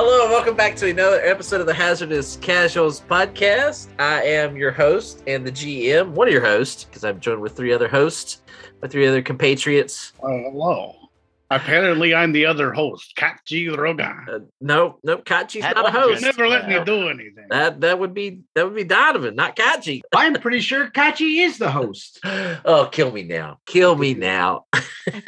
Hello and welcome back to another episode of the Hazardous Casuals podcast. I am your host and the GM, one of your hosts, because I'm joined with three other hosts, my three other compatriots. Uh, hello. Apparently, I'm the other host, Katji Rogan. Uh, no, no, Kachi's That- not a host. never let me Uh, do anything. That that would be that would be Donovan, not Kachi. I'm pretty sure Kachi is the host. Oh, kill me now. Kill me now.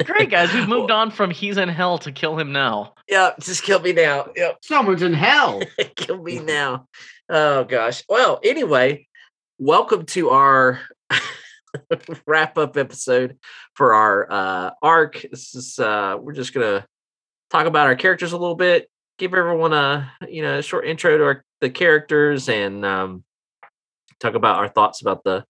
Great guys, we've moved on from he's in hell to kill him now. Yeah, just kill me now. Yep. Someone's in hell. kill me now. Oh gosh. Well, anyway, welcome to our wrap up episode for our uh arc. This is uh we're just gonna talk about our characters a little bit, give everyone a you know a short intro to our the characters and um talk about our thoughts about the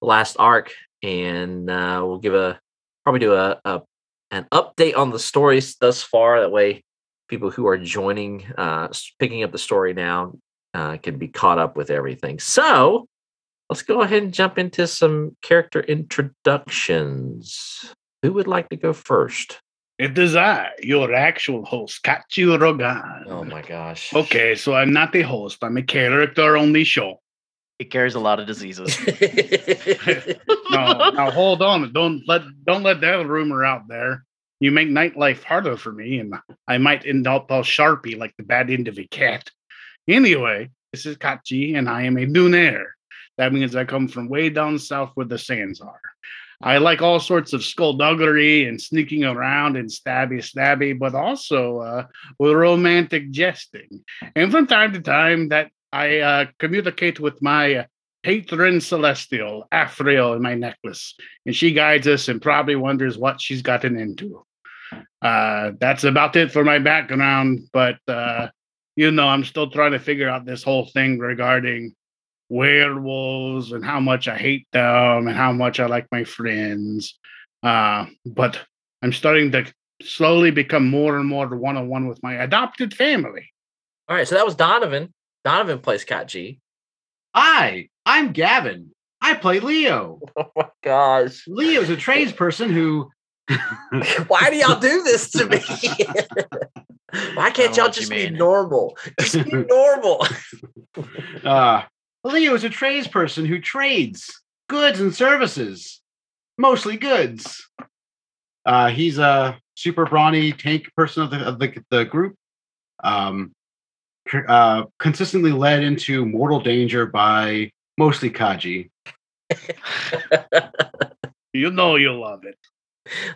last arc and uh we'll give a probably do a, a an update on the stories thus far that way people who are joining uh picking up the story now uh can be caught up with everything so let's go ahead and jump into some character introductions who would like to go first It is I, your actual host, Katji Rogan. oh my gosh Okay, so I'm not the host. I'm a character on the show. It carries a lot of diseases. No, now hold on. Don't let don't let that rumor out there. You make nightlife harder for me, and I might end up all sharpie like the bad end of a cat. Anyway, this is Kachi, and I am a Dunair. That means I come from way down south where the sands are. I like all sorts of skullduggery and sneaking around and stabby stabby, but also uh, with romantic jesting. And from time to time, that I uh, communicate with my patron celestial, Afriel, in my necklace, and she guides us and probably wonders what she's gotten into. Uh, that's about it for my background, but uh, you know, I'm still trying to figure out this whole thing regarding werewolves and how much I hate them and how much I like my friends. Uh, but I'm starting to slowly become more and more one on one with my adopted family. all right so that was donovan donovan plays cat g Hi, I'm Gavin. I play Leo. oh my gosh Leo's a tradesperson who why do y'all do this to me why can't y'all what you just be normal just be normal uh Leo is a tradesperson who trades goods and services. Mostly goods. Uh he's a super brawny tank person of the of the, the group. Um uh consistently led into mortal danger by mostly Kaji. You know you love it.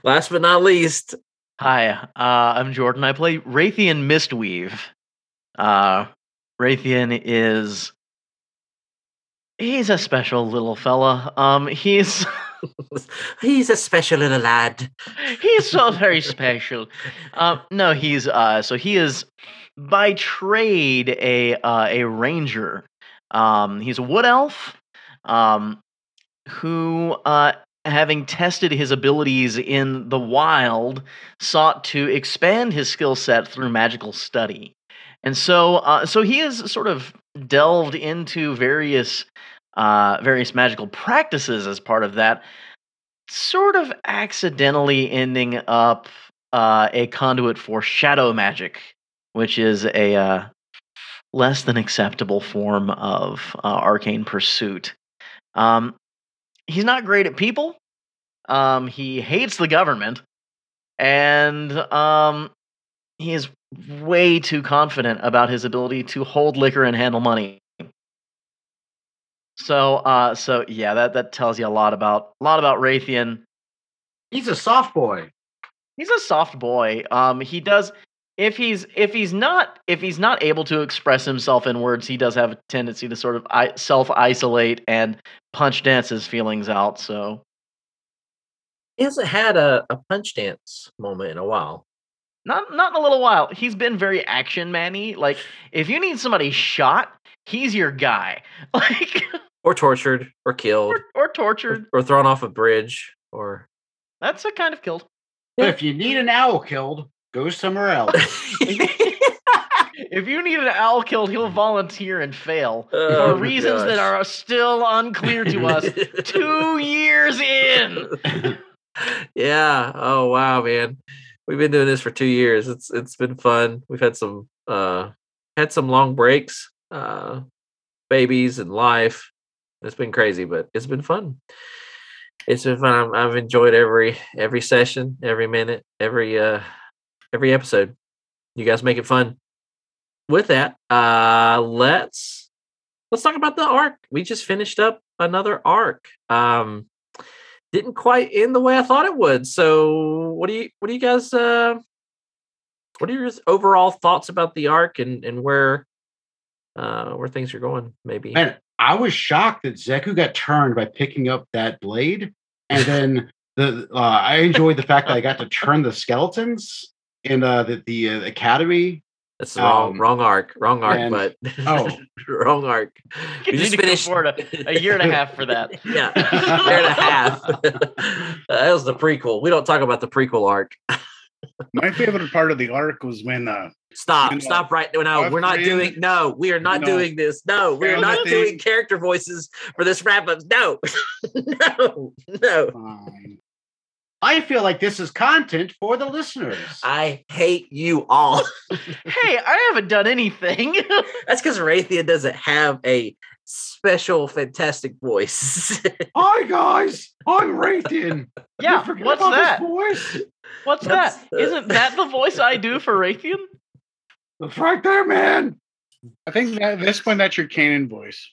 last but not least Hi, uh, I'm Jordan. I play Raytheon Mistweave. Uh, Raytheon is he's a special little fella. Um, he's He's a special little lad. he's so very special. Um, no, he's uh, so he is by trade a uh, a ranger. Um, he's a wood elf. Um, who uh, having tested his abilities in the wild, sought to expand his skill set through magical study. And so, uh, so he is sort of delved into various, uh, various magical practices as part of that, sort of accidentally ending up uh, a conduit for shadow magic, which is a uh, less than acceptable form of uh, arcane pursuit. Um, he's not great at people. Um, he hates the government, and um, he is way too confident about his ability to hold liquor and handle money. So, uh, so yeah, that that tells you a lot about a lot about Raytheon. He's a soft boy. He's a soft boy. Um, he does if he's if he's not if he's not able to express himself in words, he does have a tendency to sort of I- self isolate and punch dance his feelings out. So He hasn't had a, a punch dance moment in a while. Not not in a little while. He's been very action manny. Like if you need somebody shot, he's your guy. Like Or tortured, or killed, or, or or, tortured. or thrown off a bridge, or That's a kind of killed. But if you need an owl killed, go somewhere else. if you need an owl killed, he'll volunteer and fail Oh, for reasons that are still unclear to us. Two years in. yeah. Oh wow, man. We've been doing this for two years. It's it's been fun. We've had some uh had some long breaks, uh, babies and life. It's been crazy, but it's been fun. It's been fun. I'm, I've enjoyed every every session, every minute, every uh every episode. You guys make it fun. With that, uh let's let's talk about the arc. We just finished up another arc. Um didn't quite end the way I thought it would. So what do you what do you guys uh what are your overall thoughts about the arc and and where uh where things are going maybe Man, I was shocked that Zeku got turned by picking up that blade, and then the uh, I enjoyed the fact that I got to turn the skeletons in uh, the the uh, academy. That's the wrong um, wrong arc wrong arc and- but oh. wrong arc. You we just need to come finished a, a year and a half for that. yeah year and a half. That was the prequel. We don't talk about the prequel arc. My favorite part of the arc was when uh, stop You know, stop right no our we're not friend- doing no we are not know, doing this. No we're not doing character voices for this wrap up no no no. Um, I feel like this is content for the listeners. I hate you all. Hey, I haven't done anything. That's because Raytheon doesn't have a special, fantastic voice. Hi guys, I'm Raytheon. yeah, what's about that? voice? What's That's that? the- Isn't that the voice I do for Raytheon? That's right there, man. I think that, this one that's your canon voice.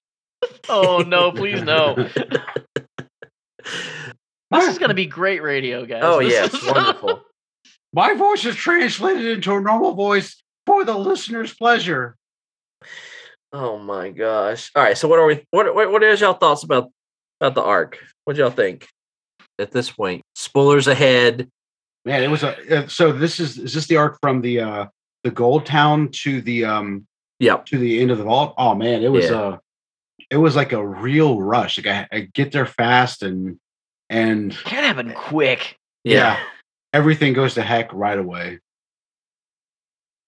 Oh no, please no. This is gonna be great radio, guys. oh This yes, is- wonderful. My voice is translated into a normal voice for the listener's pleasure. Oh my gosh! All right, so what are we? What what, what is y'all thoughts about about the arc? What y'all think at this point? Spoilers ahead. Man, it was a. uh, So this is is this the arc from the uh the Gold Town to the um yeah to the end of the vault? Oh man, it was Yeah. uh it was like a real rush. Like I, I get there fast and and Can't happen quick. Yeah. everything goes to heck right away.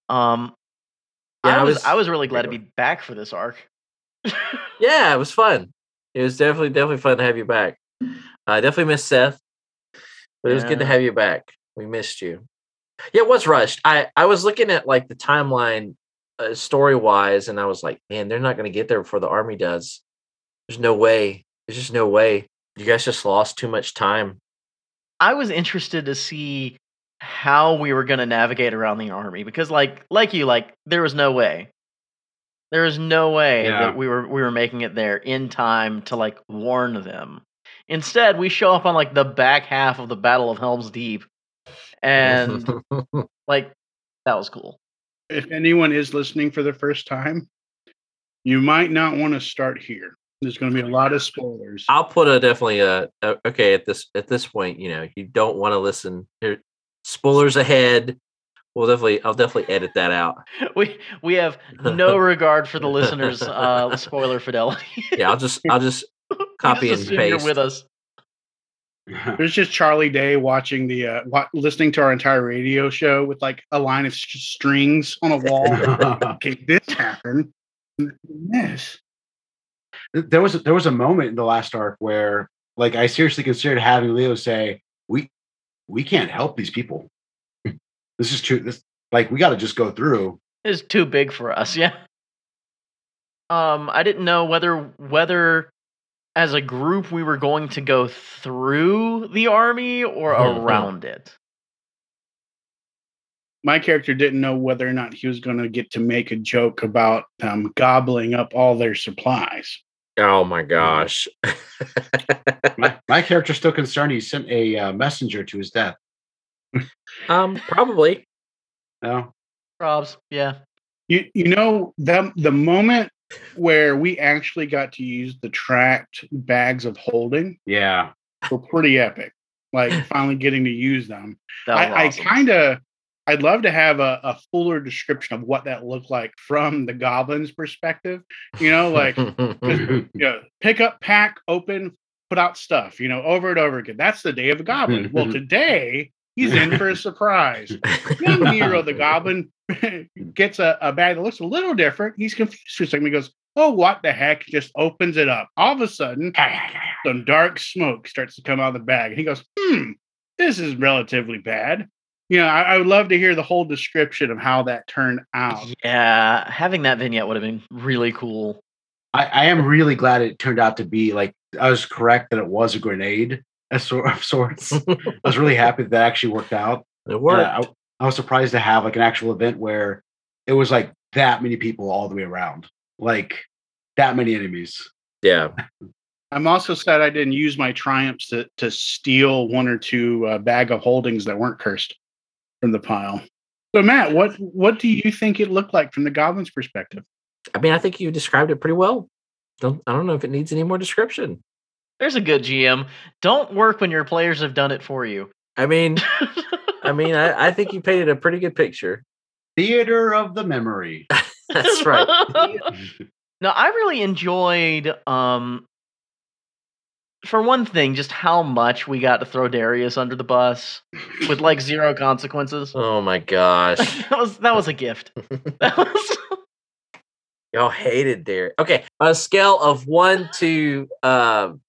Um, Yeah, I I was, was- I was really glad to be back for this arc. Yeah, it was fun. It was definitely definitely fun to have you back. I definitely missed Seth, but it was good to have you back. We missed you. Yeah, it was rushed. I I was looking at like the timeline uh, story wise, and I was like, man, they're not going to get there before the army does. There's no way. There's just no way. You guys just lost too much time. I was interested to see how we were going to navigate around the army because, like, like you, like there was no way. There was no way Yeah. that we were we were making it there in time to like warn them. Instead, we show up on like the back half of the Battle of Helm's Deep, and like that was cool. If anyone is listening for the first time, you might not want to start here. There's going to be a lot of spoilers. I'll put a definitely a, a okay at this at this point. You know, you don't want to listen. Here, spoilers ahead. We'll definitely. I'll definitely edit that out. We we have no regard for the listeners' uh, spoiler fidelity. Yeah, I'll just I'll just copy just and assume You're paste. with us. There's just Charlie Day watching the uh, wa- listening to our entire radio show with like a line of s- strings on a wall. okay, this happened. This. There was there was a moment in the last arc where like I seriously considered having Leo say, "We we can't help these people. this is too this like we got to just go through." is too big for us. Yeah. Um, I didn't know whether whether as a group we were going to go through the army or Mhm. around it. My character didn't know whether or not he was going to get to make a joke about um, gobbling up all their supplies. Oh my gosh. My, my character's still concerned. He sent a uh, messenger to his death. um, probably. No, Probs, yeah. You you know the the moment where we actually got to use the tracked bags of holding yeah, were pretty epic. Like finally getting to use them. That was I, awesome. I kind of I'd love to have a, a fuller description of what that looked like from the goblin's perspective. You know, like you know, pick up, pack, open, put out stuff. You know, over and over again. That's the day of the goblin. well, today he's in for a surprise. Young Nero the goblin gets a, a bag that looks a little different. He's confused for a second. He goes, "Oh, what the heck?" Just opens it up. All of a sudden, some dark smoke starts to come out of the bag. And He goes, "Hmm, this is relatively bad." You know, I, I would love to hear the whole description of how that turned out. Yeah, having that vignette would have been really cool. I, I am really glad it turned out to be like I was correct that it was a grenade of sort of sorts. I was really happy that, that actually worked out. It worked. I, I was surprised to have like an actual event where it was like that many people all the way around, like that many enemies. Yeah. I'm also sad I didn't use my triumphs to to steal one or two uh, bag of holdings that weren't cursed from the pile. So Matt, what what do you think it looked like from the goblin's perspective? I mean, I think you described it pretty well. Don't I don't know if it needs any more description. There's a good GM. Don't work when your players have done it for you. I mean, I mean, I, I think you painted a pretty good picture. Theater of the memory. That's right. no, I really enjoyed um for one thing, just how much we got to throw Darius under the bus with like zero consequences. Oh my gosh. that was that was a gift. That was Y'all hated there. Okay. On a scale of one to um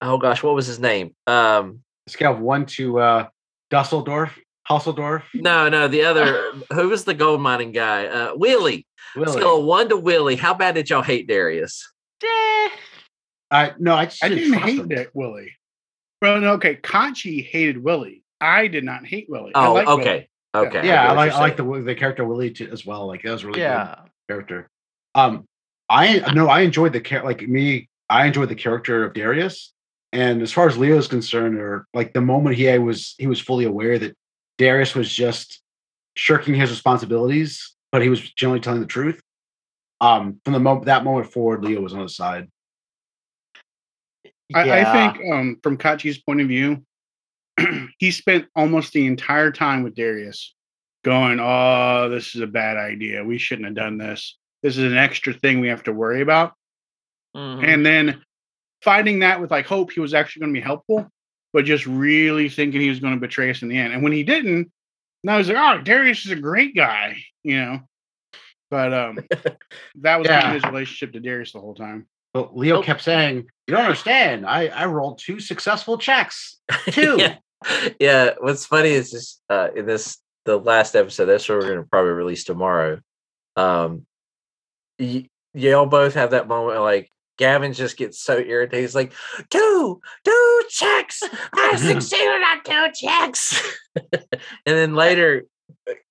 oh gosh, what was his name? Um Scale of one to uh, Dusseldorf, Hasseldorf, no, no, the other who was the gold mining guy? Uh Willie. Willie. Scale of one to Willie. How bad did y'all hate Darius? I no, I just I didn't, didn't hate him. that Willie. Well, no, okay. Kachi hated Willie. I did not hate Willie. Oh, like Willie. okay. Okay. Yeah, get I like I like the the character Willie too, as well. Like that was really good character. Um, I no, I enjoyed the character. like me. I enjoyed the character of Darius, and as far as Leo is concerned, or like the moment he was he was fully aware that Darius was just shirking his responsibilities, but he was generally telling the truth. Um, from the moment that moment forward, Leo was on his side. I, I think um, from Kachi's point of view, he spent almost the entire time with Darius going, Oh, this is a bad idea. We shouldn't have done this. This is an extra thing we have to worry about. Mhm. And then fighting that with like hope he was actually going to be helpful, but just really thinking he was going to betray us in the end. And when he didn't, now he's like, Oh, Darius is a great guy, you know. But um that was kind Yeah. of his relationship to Darius the whole time. But Leo Nope. kept saying, "You don't understand. I I rolled two successful checks. Two. yeah. yeah. What's funny is just uh in this the last episode, that's what we're gonna probably release tomorrow. Um y- y'all both have that moment like Gavin just gets so irritated. He's like, two, two checks. I succeeded on two checks. and then later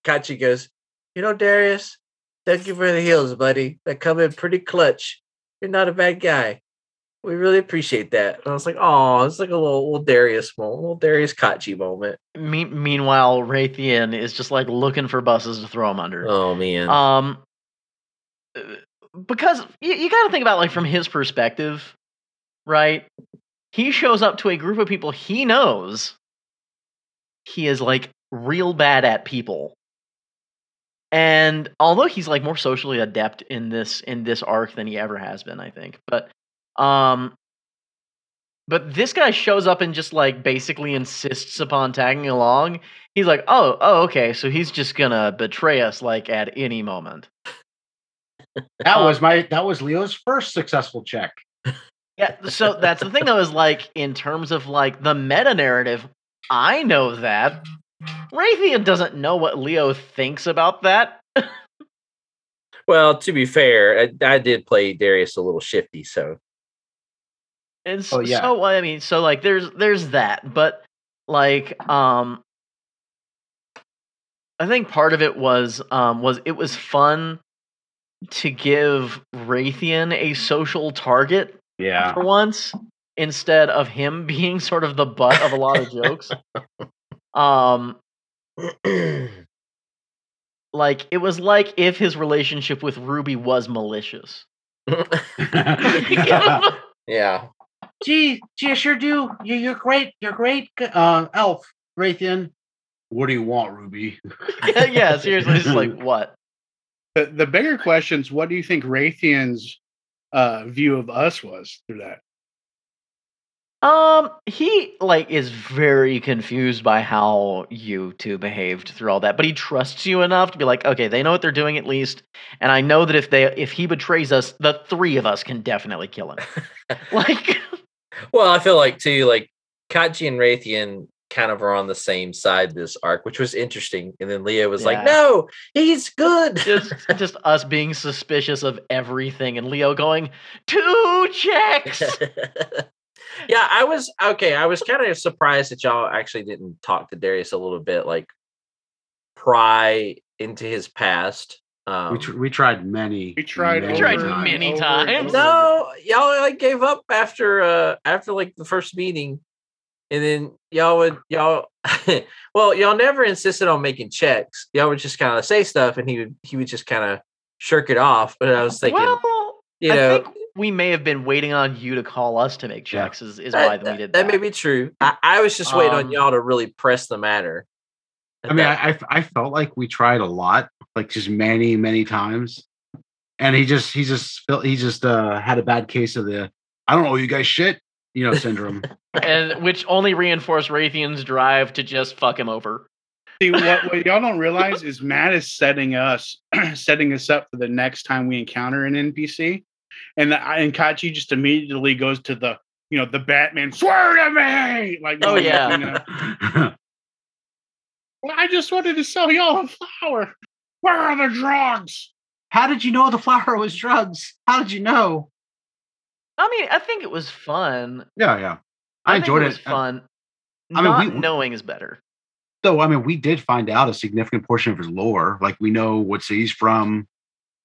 Kachi goes, you know, Darius, thank you for the heals, buddy. That come in pretty clutch. You're not a bad guy. We really appreciate that. And I was like, oh, it's like a little, little Darius moment, little Darius Kachi moment. Me- meanwhile, Raytheon is just like looking for buses to throw him under. Oh man. Um, uh, because you, you got to think about like from his perspective, right? He shows up to a group of people he knows. He is like real bad at people, and although he's like more socially adept in this in this arc than he ever has been, I think. But um, but this guy shows up and just like basically insists upon tagging along. He's like, oh, oh, okay, so he's just gonna betray us like at any moment. That Um, was my that was Leo's first successful check. Yeah, so that's the thing though, is like in terms of like the meta narrative, I know that. Raytheon doesn't know what Leo thinks about that. well, to be fair, I, I did play Darius a little shifty, so And Oh, yeah. so I mean, so like there's there's that, but like um I think part of it was um was it was fun to give Raytheon a social target Yeah. for once instead of him being sort of the butt of a lot of jokes. Um like it was like if his relationship with Ruby was malicious. yeah. gee, gee, I sure do. You, you're great. You're great, uh, Elf Raytheon. What do you want, Ruby? yeah, yeah, seriously, it's like what? The the bigger is, what do you think Raytheon's uh, view of us was through that? Um, he like is very confused by how you two behaved through all that, but he trusts you enough to be like, okay, they know what they're doing at least, and I know that if they if he betrays us, the three of us can definitely kill him. like, Well, I feel like too, like Kachi and Raytheon kind of are on the same side this arc, which was interesting. And then Leo was like, "No, he's good." just just us being suspicious of everything and Leo going two checks. yeah, I was okay. I was kind of surprised that y'all actually didn't talk to Darius a little bit, like pry into his past. Um, we, tr- we tried many. We tried We tried times. many times. no, y'all like gave up after uh after like the first meeting, and then y'all would y'all well y'all never insisted on making checks. Y'all would just kind of say stuff, and he would he would just kind of shirk it off. But I was thinking, well, you I know, think we may have been waiting on you to call us to make Yeah. checks. Is, is that, why we did that that. may be true. I, I was just waiting Um, on y'all to really press the matter. I mean, I, I I felt like we tried a lot, like just many many times, and he just he just felt he just uh had a bad case of the I don't know you guys shit you know syndrome. and which only reinforced Raytheon's drive to just fuck him over. See what, what y'all don't realize is Matt is setting us setting us up for the next time we encounter an NPC, and the, and Kachi just immediately goes to the you know the Batman swear to me like Oh, yeah. you know, well, I just wanted to sell y'all a flower. Where are the drugs? How did you know the flower was drugs? How did you know? I mean, I think it was fun. Yeah, yeah. I, think enjoyed it. it. Was fun. I mean, Not we- knowing is better. So I mean, we did find out a significant portion of his lore. Like we know what city he's from.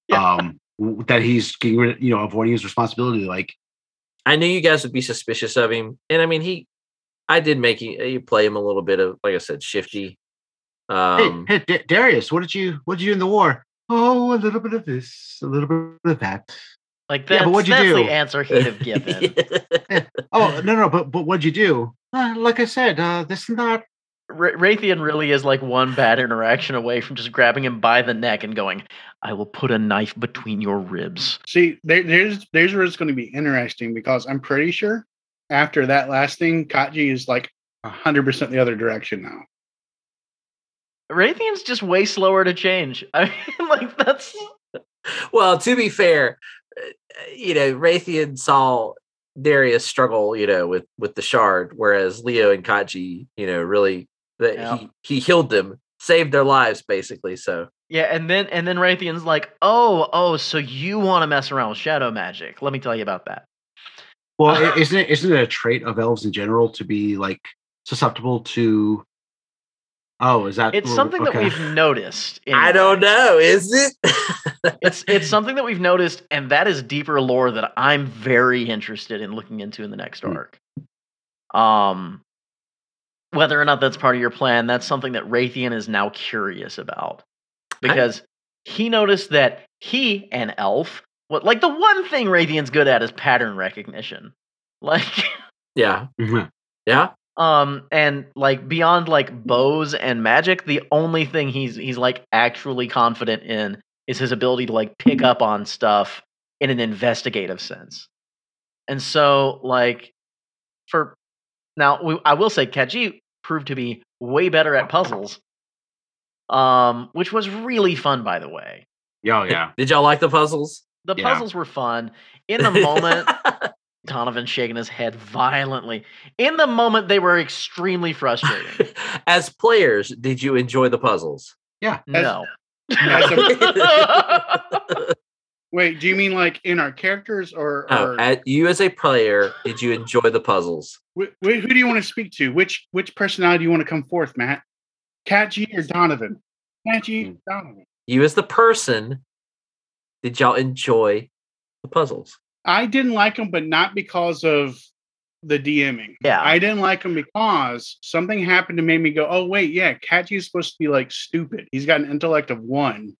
Yeah. Um, w- that he's getting rid, you know, avoiding his responsibility. Like, I knew you guys would be suspicious of him, and I mean he, I did make you, you play him a little bit of like I said shifty. Um, hey, hey D- Darius, what did you what did you do in the war? Oh, a little bit of this, a little bit of that. Like Yeah, but what'd you that's do? the answer he'd have given. Oh no, no, but but what'd you do? Uh, like I said, uh, this and that. Ra- Raytheon really is like one bad interaction away from just grabbing him by the neck and going, "I will put a knife between your ribs." See, there, there's there's where it's going to be interesting because I'm pretty sure after that last thing, Kachi is like hundred percent the other direction now. Raytheon's just way slower to change. I mean, like that's well, to be fair, uh, you know Raytheon saw Darius struggle, you know, with with the shard, whereas Leo and Kaji, you know, really that Yeah. he he healed them, saved their lives, basically. So yeah. And then and then Raytheon's like, "Oh, oh, so you want to mess around with shadow magic? Let me tell you about that." Well, isn't it isn't it a trait of elves in general to be like susceptible to? Oh, is that? It's something that we've noticed. I don't know, is it? It's it's something that we've noticed, and that is deeper lore that I'm very interested in looking into in the next Hmm. arc. Um, whether or not that's part of your plan, that's something that Raytheon is now curious about because he noticed that he and Elf, what like the one thing Raytheon's good at is pattern recognition, like. yeah, Mhm. yeah. Um and like beyond like bows and magic, the only thing he's he's like actually confident in is his ability to like pick up on stuff in an investigative sense. And so like for now we, I will say Kaji proved to be way better at puzzles. Um which was really fun by the way. Yeah, yeah. Did y'all like the puzzles? The Yeah. puzzles were fun. In the moment Donovan shaking his head violently. In the moment they were extremely frustrating. As players, did you enjoy the puzzles? Yeah. No. As Wait, do you mean like in our characters or, or at you as a player, did you enjoy the puzzles? wh- wh- who do you want to speak to? Which which personality do you want to come forth, Matt? Kachi or Donovan? Kachi, Hmm. Donovan. You as the person, did y'all enjoy the puzzles? I didn't like them, but not because of the DMing. Yeah. I didn't like them because something happened to make me go, oh wait, yeah, Kachi is supposed to be like stupid. He's got an intellect of one.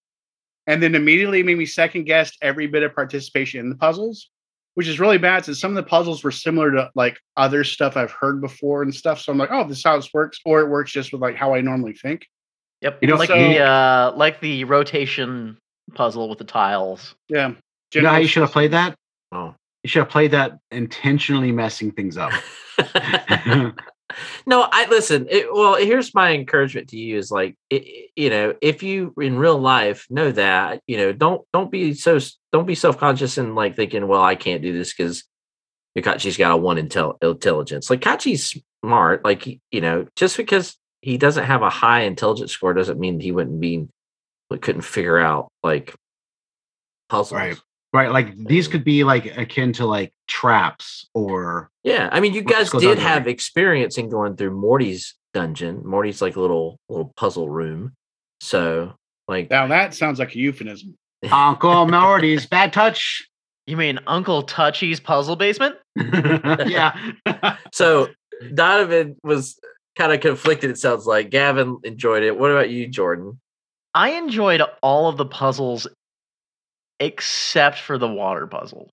And then immediately made me second guess every bit of participation in the puzzles, which is really bad since some of the puzzles were similar to like other stuff I've heard before and stuff. So I'm like, oh, this is how this works, or it works just with like how I normally think. Yep. You know, like so- the uh like the rotation puzzle with the tiles. Yeah. You know how you should have played that? Oh. You should have played that intentionally messing things up. no, I listen. It, well, here's my encouragement to you: is like, it, you know, if you in real life know that, you know, don't don't be so don't be self conscious and like thinking, well, I can't do this because Kachi's got a one intel- intelligence. Like Kachi's smart. Like you know, just because he doesn't have a high intelligence score doesn't mean he wouldn't be couldn't figure out like puzzles. Right. Right. Like these could be like akin to like traps or Yeah, I mean, you guys did dungeon. have experience in going through Morty's dungeon. Morty's like a little little puzzle room. So, like, Now that sounds like a euphemism. Uncle Morty's bad touch. You mean Uncle Touchy's puzzle basement? yeah. so Donovan was kind of conflicted. It sounds like Gavin enjoyed it. What about you, Jordan? I enjoyed all of the puzzles except for the water puzzle.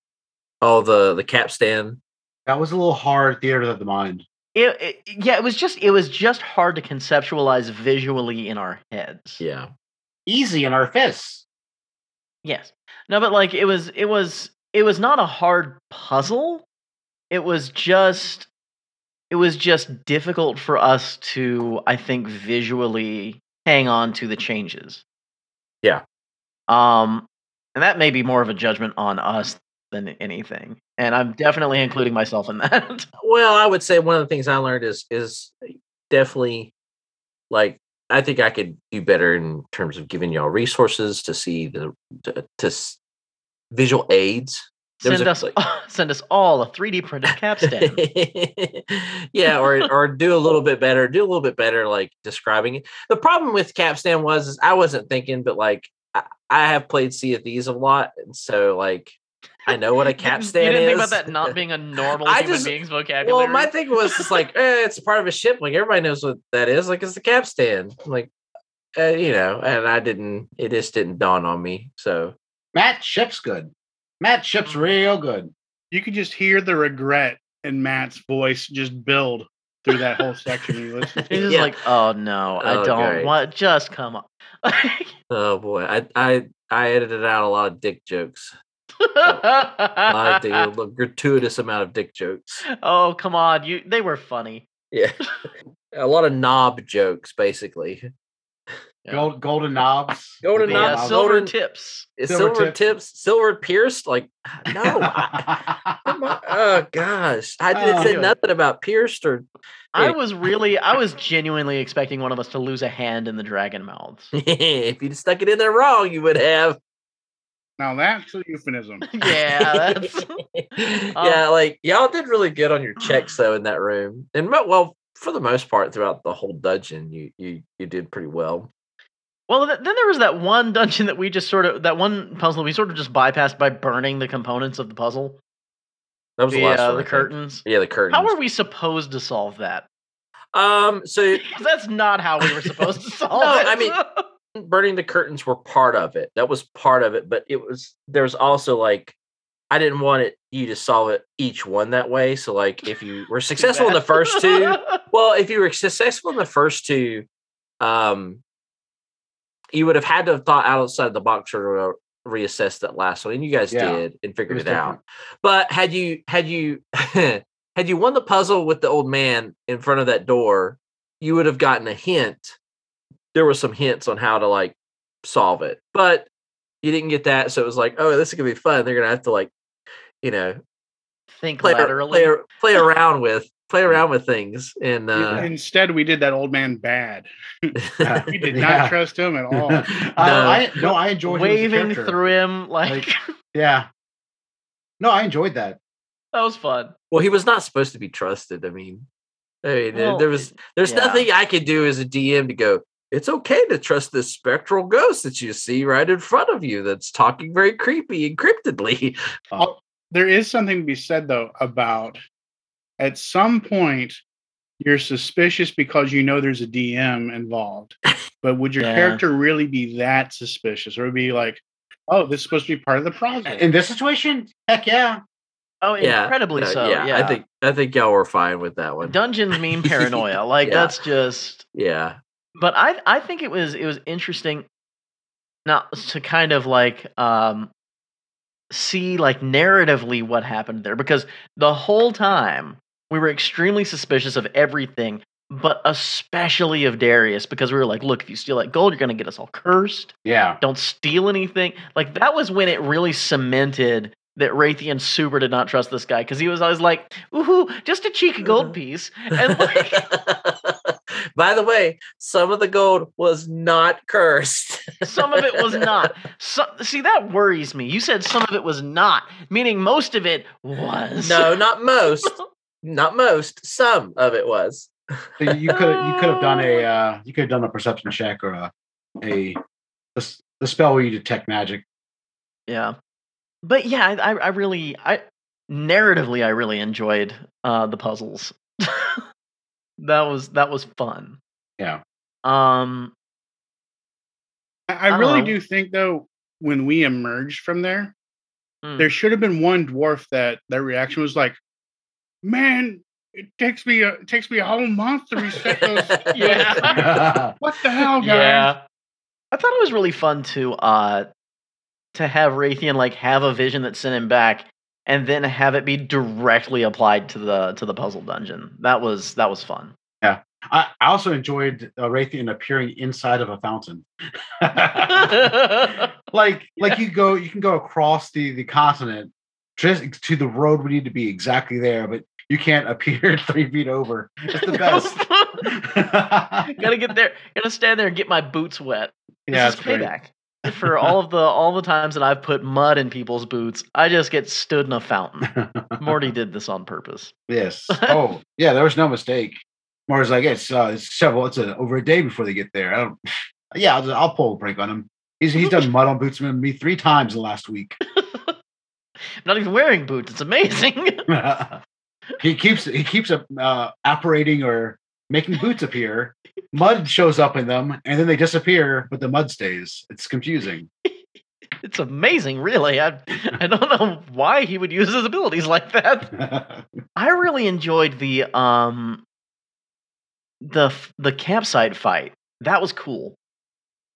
Oh, the the capstan. that was a little hard theater of the mind. It, it, yeah, it was just it was just hard to conceptualize visually in our heads. Yeah, Easy in our fists. Yes. No, but like it was it was it was not a hard puzzle. It was just it was just difficult for us to I think visually hang on to the changes. Yeah. Um and that may be more of a judgment on us than anything. And I'm definitely including myself in that. Well, I would say one of the things I learned is is definitely like I think I could do better in terms of giving y'all resources to see the to, to visual aids. There send a- us like- send us all a 3D printed capstan. yeah, or or do a little bit better, do a little bit better like describing it. The problem with capstan was is I wasn't thinking, but like I, I have played Sea of Thieves a lot, and so like I know what a You didn't- capstan you didn't is. think about that not being a normal I human just- being's vocabulary. Well, my thing was just like, eh, it's part of a ship. Like everybody knows what that is. Like it's the capstan. Like, uh, you know, and I didn't. It just didn't dawn on me. So Matt Ship's good. Matt Ship's real good. You could just hear the regret in Matt's voice just build through that whole section you listen He's to. just Yeah. like, oh no, I Oh, don't great. want. Just come on. Oh boy, I I I edited out a lot of dick jokes. A lot of dick, gratuitous amount of dick jokes. oh come on, you. They were funny. Yeah, a lot of knob jokes, basically. Yeah. Gold, golden knobs. Golden The Yeah, knobs, silver golden- tips. Silver Silver, tips. tips, silver pierced? Like, no. I, come on. Oh gosh, I didn't Oh, say yeah. nothing about pierced or. I Yeah. was really, I was genuinely expecting one of us to lose a hand in the dragon mouths. if you'd stuck it in there wrong, you would have. Now that's a euphemism. yeah, that's. Um, yeah, like y'all did really good on your checks though in that room, and well, for the most part throughout the whole dungeon, you you you did pretty well. Well, th- then there was that one dungeon that we just sort of, that one puzzle we sort of just bypassed by burning the components of the puzzle. That was the, The, last uh, one. the curtains. Yeah, the curtains. How are we supposed to solve that? Um, so that's not how we were supposed to solve No, it. I mean- burning the curtains were part of it. That was part of it, but it was there was also like I didn't want it you to solve it each one that way. So like if you were successful in the first two, well, if you were successful in the first two, um, you would have had to have thought outside the box or reassess that last one, and you guys Yeah, did and figured was it, out. But had you had you had you won the puzzle with the old man in front of that door, you would have gotten a hint. There were some hints on how to like solve it, but you didn't get that, so it was like, oh, this is gonna be fun. They're gonna have to like, you know, Think play ar- laterally. play, play around with play around with things, and uh, Instead, we did that old man bad. Yeah. We did Yeah. not trust him at all. I, I, no, I enjoyed him waving character. through him like, Like- Yeah. No, I enjoyed that. that was fun. Well, he was not supposed to be trusted. I mean, I mean, there- Well, there was there's yeah. nothing I could do as a DM to go. It's okay to trust this spectral ghost that you see right in front of you that's talking very creepy and cryptidly. There is something to be said though about at some point you're suspicious because you know there's a DM involved. But would your Yeah. character really be that suspicious? Or would it be like, oh, this is supposed to be part of the project? In this situation, heck yeah. Oh, Yeah, incredibly uh, so. Yeah, I think I think y'all were fine with that one. dungeons mean paranoia. Like Yeah. that's just. Yeah, But I I think it was it was interesting, not to kind of like um see like narratively what happened there because the whole time we were extremely suspicious of everything, but especially of Darius because we were like, look, if you steal that gold, you're gonna get us all cursed. Yeah. don't steal anything. Like that was when it really cemented that Raytheon super did not trust this guy because he was always like, "Ooh, just a cheeky gold mm-hmm. piece," and like, By the way, some of the gold was not cursed. some of it was not. So, see, that worries me. You said some of it was not, meaning most of it was. no, not most. Not most. Some of it was. So you could you could have done a uh, you could have done a perception check or a a the, spell where you detect magic. Yeah, but yeah, I, I I really, I narratively, I really enjoyed uh, the puzzles. that was that was fun. Yeah. Um. I, I I really don't know. do think though, when we emerged from there, Mm. there should have been one dwarf that their reaction was like, "Man, it takes me a it takes me a whole month to reset those." Yeah. what the hell, guys? Yeah. I thought it was really fun to uh to have Raytheon like have a vision that sent him back and then have it be directly applied to the to the puzzle dungeon. That was that was fun. I, I also enjoyed uh, Raytheon appearing inside of a fountain. like like you go you can go across the the continent just to the road we need to be exactly there, but you can't appear three feet over. It's the best. Gotta get there. Gotta stand there and get my boots wet. This yeah, is it's great. payback. For all of the all the times that I've put mud in people's boots, I just get stood in a fountain. Morty did this on purpose. yes. Oh, yeah. There was no mistake. Morty's like it's uh, it's several. It's a, over a day before they get there. I don't. Yeah, I'll, I'll pull a break on him. He's he's done mud on boots with me three times in the last week. I'm not even wearing boots. It's amazing. He keeps he keeps uh, apparating or making boots appear. Mud shows up in them, and then they disappear, but the mud stays. It's confusing. it's amazing, really. I I don't know why he would use his abilities like that. I really enjoyed the um the the campsite fight. That was cool.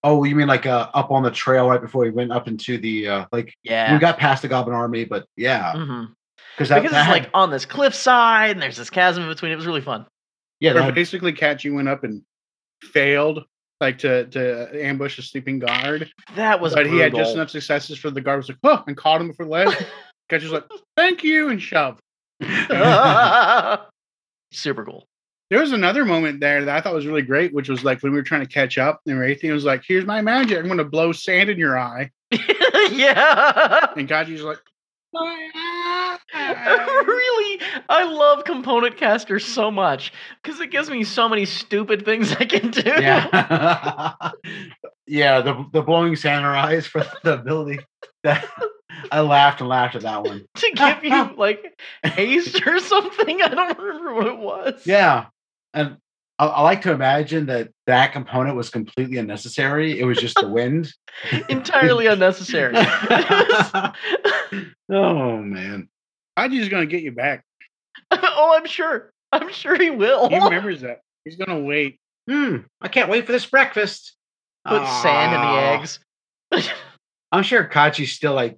oh, you mean like uh, up on the trail right before we went up into the uh, like Yeah. we got past the Goblin Army, but yeah, Mhm. Because that, Because that it's had- like on this cliffside and there's this chasm in between. It was really fun. yeah, Where that, basically, Cat, you went up and failed, like to to ambush a sleeping guard, That was but he had just enough successes for the guard was like, "Oh," and caught him before the leg. Cat was like, "Thank you," and shoved. Super cool. There was another moment there that I thought was really great, which was like when we were trying to catch up, and Raytheon was like, "Here's my magic. I'm going to blow sand in your eye," yeah. and Kaji's like, "My eye." really, I love component caster so much because it gives me so many stupid things I can do. yeah, yeah, the the blowing eyes for the ability. That I laughed and laughed at that one. to give you like haste or something. I don't remember what it was. Yeah, and I, I like to imagine that that component was completely unnecessary. It was just the wind. entirely unnecessary. oh man. Kaji's going to get you back. oh, I'm sure. I'm sure he will. He remembers that. He's going to wait. Hmm. I can't wait for this breakfast. Put sand in the eggs. I'm sure Kachi's still like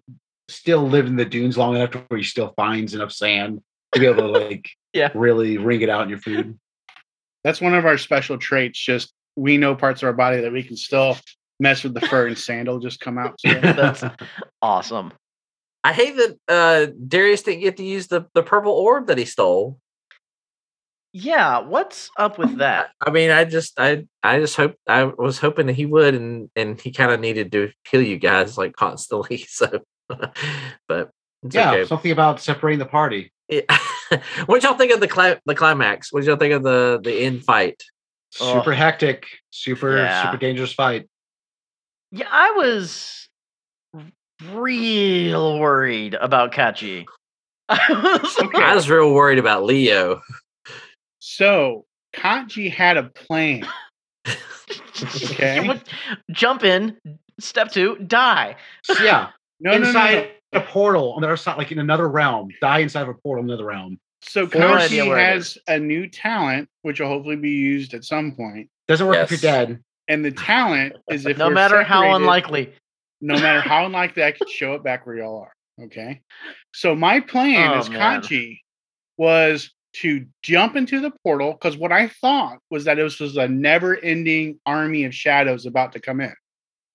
still lived in the dunes long enough to where he still finds enough sand to be able to like Yeah. really wring it out in your food. That's one of our special traits. Just we know parts of our body that we can still mess with the fur and sandal just come out. still. That's- awesome. I hate that uh, Darius didn't get to use the, the purple orb that he stole. Yeah, what's up with that? I mean, I just I I just hope I was hoping that he would, and and he kind of needed to heal you guys like constantly. So, but it's yeah, okay. something about separating the party. Yeah. what y'all think of the cli- the climax? What y'all think of the the end fight? Super Ugh. hectic, super Yeah. super dangerous fight. Yeah, I was real worried about Kachi. I was Okay. I was real worried about Leo. So Kaji had a plan. Okay. Jump in. Step two, die. Yeah, No, no, no, no. A portal on the other side, like in another realm. Die inside of a portal in another realm. So No Kaji has a new talent, which will hopefully be used at some point. Doesn't work if you're dead. And the talent is if no matter how unlikely. no matter how unlikely I could show it back where y'all are. Okay. So my plan Oh, as man. Kanchi was to jump into the portal because what I thought was that this was a never ending army of shadows about to come in.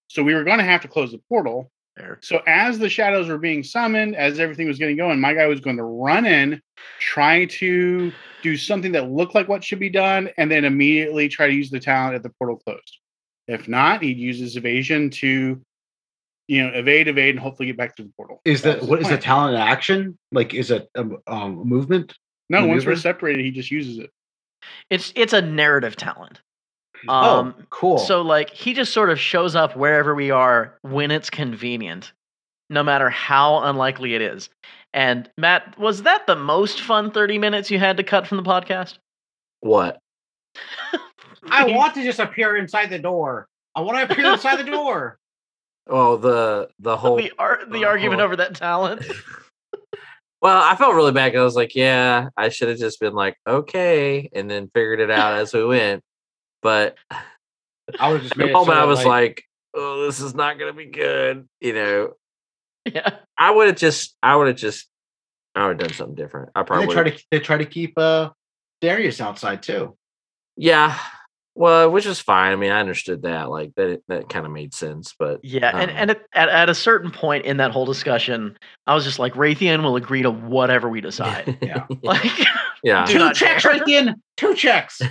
So we were going to have to close the portal. Fair. So as the shadows were being summoned, as everything was getting going, my guy was going to run in, try to do something that looked like what should be done, and then immediately try to use the talent at the portal closed. If not, he'd use his evasion to, you know, evade, evade, and hopefully get back to the portal. Is that was what is the plan. talent in action? Like, is it a um, movement? No, once we're separated, he just uses it. It's it's a narrative talent. Oh, Um, cool. So like he just sort of shows up wherever we are when it's convenient, no matter how unlikely it is. And Matt, was that the most fun 30 minutes you had to cut from the podcast? What? I want to just appear inside the door. I want to appear inside the door. Oh, the the whole. the ar- the uh, argument whole- over that talent. Well, I felt really bad. I was like, yeah, I should have just been like, okay, and then figured it out as we went. But I would just the made it so moment I was like, oh, this is not gonna be good. You know, yeah. I would have just, I would have just, I would have done something different. I probably they try to they try to keep uh Darius outside too. yeah. Well, which is fine. I mean, I understood that. Like that, that kind of made sense. But Yeah, and, Um, and at, at, at a certain point in that whole discussion, I was just like, Raytheon will agree to whatever we decide. Yeah. like, yeah, Two checks care. right in. Two checks.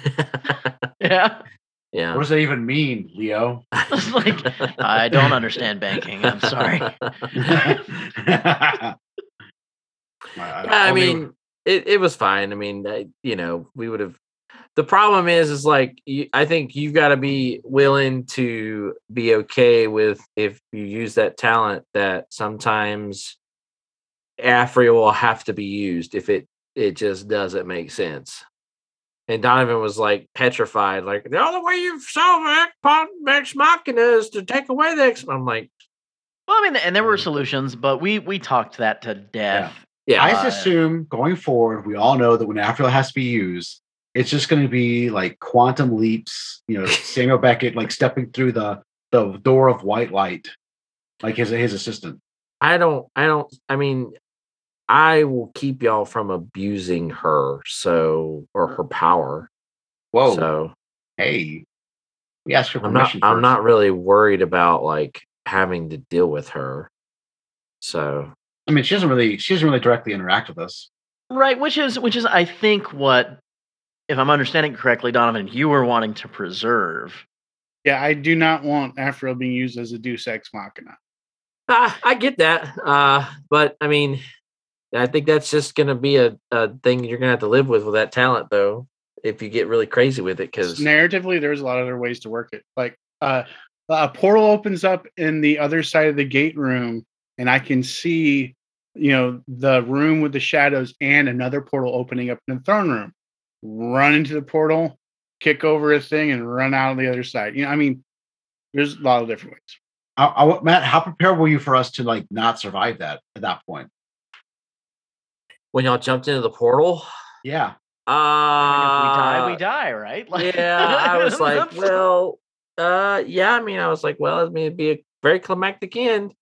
yeah. yeah. What does that even mean, Leo? It's like, I don't understand banking. I'm sorry. I, Yeah, I mean, it, it was fine. I mean, I, you know, we would have. The problem is, is like you, I think you've got to be willing to be okay with if you use that talent that sometimes afri will have to be used if it it just doesn't make sense. And Donovan was like petrified, like the only way you solve Ex- Ex Machina is to take away the Ex. I'm like, Well, I mean, and there were solutions, but we we talked that to death. yeah, I Uh, just assume going forward, we all know that when Afriel has to be used, it's just going to be like quantum leaps. You know, Samuel Beckett like stepping through the the door of white light, like his his assistant. I don't I don't I mean I will keep y'all from abusing her so or her power. Whoa, So hey, we asked for I'm not permission. I'm not really worried about like having to deal with her. So I mean, she doesn't really she doesn't really directly interact with us. Right, which is which is I think what if I'm understanding correctly, Donovan, you were wanting to preserve. Yeah, I do not want Afro being used as a Deus Ex Machina. ah, I get that. Uh but I mean I think that's just gonna be a, a thing you're gonna have to live with with that talent though, if you get really crazy with it, because narratively there's a lot of other ways to work it like uh a portal opens up in the other side of the gate room and i can see you know the room with the shadows and another portal opening up in the throne room run into the portal kick over a thing and run out on the other side you know i mean there's a lot of different ways I, I, Matt, how prepared were you for us to like not survive that at that point? when y'all jumped into the portal, Yeah, uh I mean, if we die, we die, right? Like, yeah, I was like, that's- well, uh, yeah. I mean, I was like, well, I mean, it'd be a very climactic end.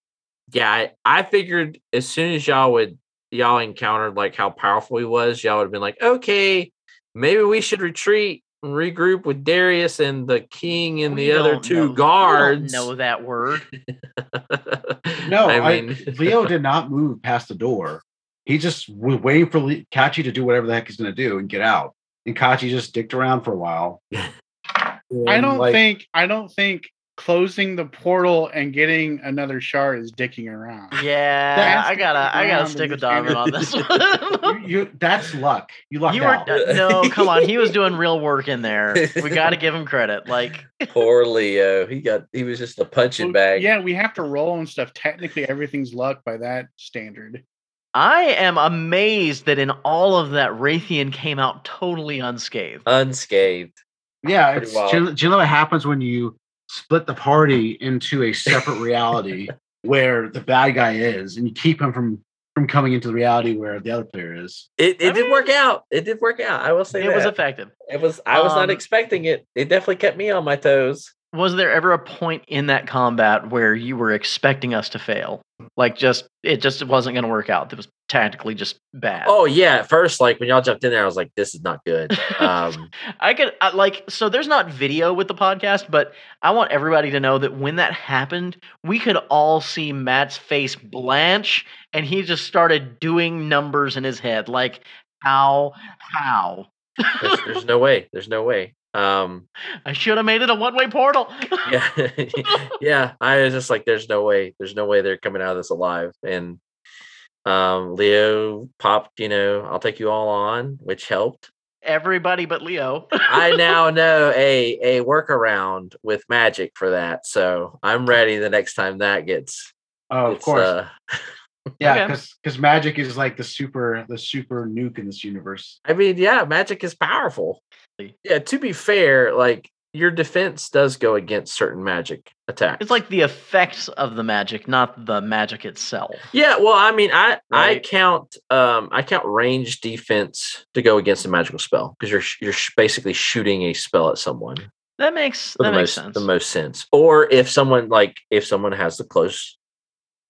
Yeah, I, I figured as soon as y'all would y'all encountered like how powerful he was, y'all would have been like, okay, maybe we should retreat and regroup with Darius and the king and We the other two know- we don't guards. know that word. no, I I Leo did not move past the door. He just was waiting for Le- Kachi to do whatever the heck he's going to do and get out. And Kachi just dicked around for a while. i don't like, think i don't think closing the portal and getting another shard is dicking around Yeah, That's I gotta, I gotta stick in with this. Donovan on this one. you, you that's luck. You lucked you were out. no, come on. He was doing real work in there. We got to give him credit. Like, poor Leo. He got he was just a punching Well, bag. yeah we have to roll and stuff technically everything's luck by that standard I am amazed that in all of that, Raytheon came out totally unscathed. unscathed. Yeah, it's, wild. do, you, do you know what happens when you split the party into a separate reality where the bad guy is, and you keep him from from coming into the reality where the other player is? It it I did work out. It did work out. I will say It was effective. It was. I was not Um, expecting it. It definitely kept me on my toes. Was there ever a point in that combat where you were expecting us to fail? Like just it just wasn't going to work out. It was tactically just bad. Oh yeah, at first, like when y'all jumped in there, I was like, "This is not good." Um, I could I, like so. There's not video with the podcast, but I want everybody to know that when that happened, we could all see Matt's face blanch, and he just started doing numbers in his head, like how how. there's, there's no way. There's no way. Um, I should have made it a one way portal. yeah, yeah. I was just like, "There's no way. There's no way they're coming out of this alive." And um, Leo popped, you know, "I'll take you all on," which helped. Everybody but Leo. I now know a a workaround with magic for that, so I'm ready the next time that gets. Oh, of course. uh, yeah, okay. because because magic is like the super the super nuke in this universe. I mean, yeah, magic is powerful. Yeah, to be fair, like your defense does go against certain magic attacks. It's like the effects of the magic, not the magic itself. yeah, well, I mean, I I count um I count range defense to go against a magical spell because you're you're sh- basically shooting a spell at someone. That makes that the makes most sense. the most sense. Or if someone like if someone has the close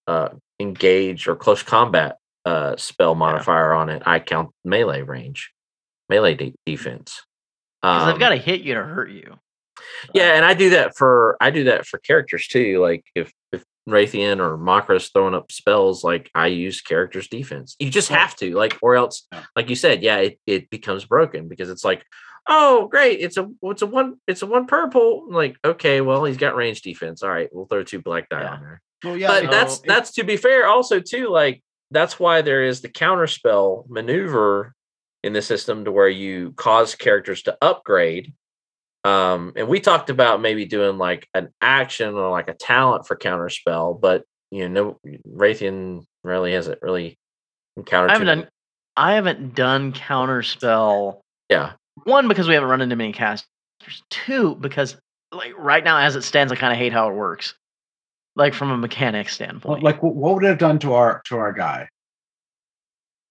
uh engage or close combat uh spell modifier on it, I count melee range, melee de- defense. Because they've Um, got to hit you to hurt you. yeah, and I do that for I do that for characters too. Like if if Raytheon or Makra's throwing up spells, like I use characters defense. You just have to, like, or else, like you said, yeah, it, it becomes broken because it's like, oh great, it's a it's a one it's a one purple. Like, okay, well he's got range defense. All right, we'll throw two black die Yeah. on there. Well, yeah, but it- that's it- that's to be fair, also too, like that's why there is the counterspell maneuver in the system to where you cause characters to upgrade. Um, and we talked about maybe doing like an action or like a talent for counterspell, but you know, no Raytheon really hasn't really encountered. I haven't too many- done I haven't done counterspell. Yeah, One because we haven't run into many casters. Two because like right now as it stands, I kind of hate how it works. Like from a mechanic standpoint. like what what would it have done to our to our guy?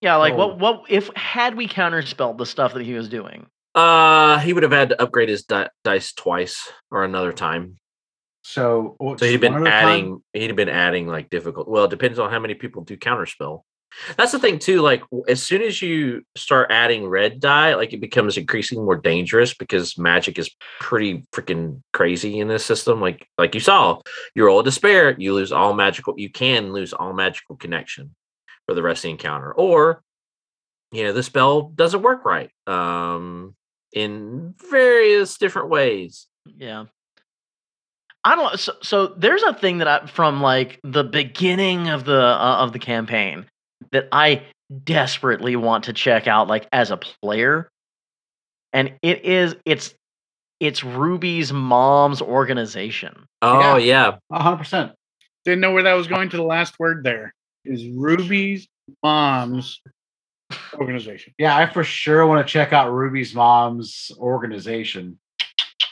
Yeah, like Oh. what what if had we counterspelled the stuff that he was doing? uh, he would have had to upgrade his di- dice twice or another time. So, So he'd been one at a time? adding, he'd been adding like difficult. Well, it depends on how many people do counterspell. That's the thing too. Like as soon as you start adding red die, like it becomes increasingly more dangerous because magic is pretty freaking crazy in this system. Like like you saw, you roll a despair, you lose all magical. You can lose all magical connection for the rest of the encounter, or you know the spell doesn't work right um, in various different ways. Yeah. I don't so, so there's a thing that I from like the beginning of the uh, of the campaign that I desperately want to check out like as a player. And it is it's it's Ruby's mom's organization. Oh yeah, A hundred percent. Didn't know where that was going to the last word there. Is Ruby's mom's organization. Yeah, I for sure want to check out Ruby's mom's organization.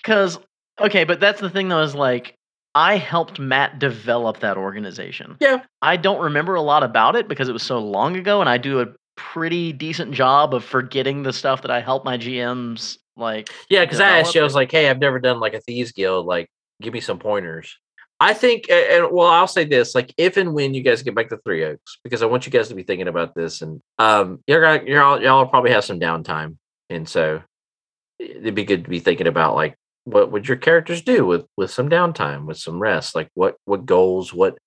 Cuz okay, but that's the thing though is like I helped Matt develop that organization. Yeah. I don't remember a lot about it because it was so long ago and I do a pretty decent job of forgetting the stuff that I help my GMs like Yeah, because I asked you, I was like, "Hey, I've never done like a thieves guild. Like, give me some pointers." I think, and well, I'll say this: like, if and when you guys get back to Three Oaks, because I want you guys to be thinking about this, and um, you're gonna, you're all, y'all probably have some downtime, and so it'd be good to be thinking about like what would your characters do with with some downtime, with some rest, like what what goals, what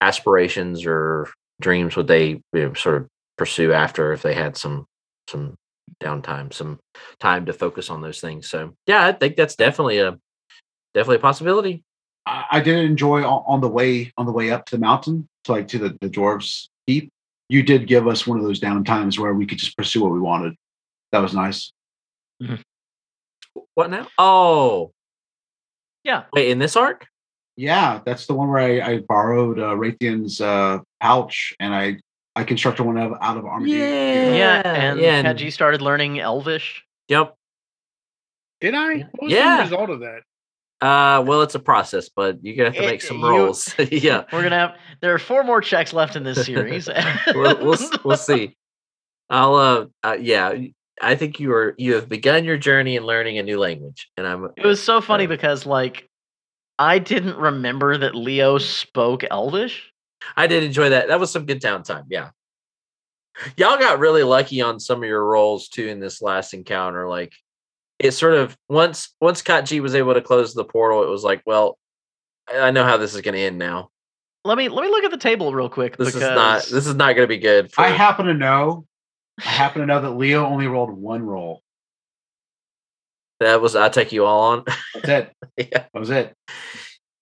aspirations or dreams would they you know, sort of pursue after if they had some some downtime, some time to focus on those things. So yeah, I think that's definitely a definitely a possibility. I, I did enjoy on, on the way on the way up to the mountain, to like to the, the dwarves keep. You did give us one of those down times where we could just pursue what we wanted. That was nice. What now? Oh, yeah. wait, in this arc? Yeah, that's the one where I, I borrowed uh, Raytheon's uh, pouch and I I constructed one out of, out of Armadillo. Yeah, Yeah, and yeah, and- Kachi started learning Elvish. Yep. Did I? Yeah. What was Yeah. the result of that? Uh, well, it's a process, but you're gonna have to It- make some you- rolls. yeah, We're gonna have there are four more checks left in this series. we'll, we'll we'll see. I'll uh, uh, yeah, I think you are you have begun your journey in learning a new language, and I'm It was so funny Uh, because like I didn't remember that Leo spoke Elvish. I did enjoy that. That was some good town time. Yeah. Y'all got really lucky on some of your roles too in this last encounter. Like it sort of once once Kachi was able to close the portal, it was like, well, I I know how this is going to end now. Let me let me look at the table real quick. This because is not this is not going to be good. For, I happen to know. I happen to know that Leo only rolled one roll. that was I take you all on. That's it. yeah, That was it.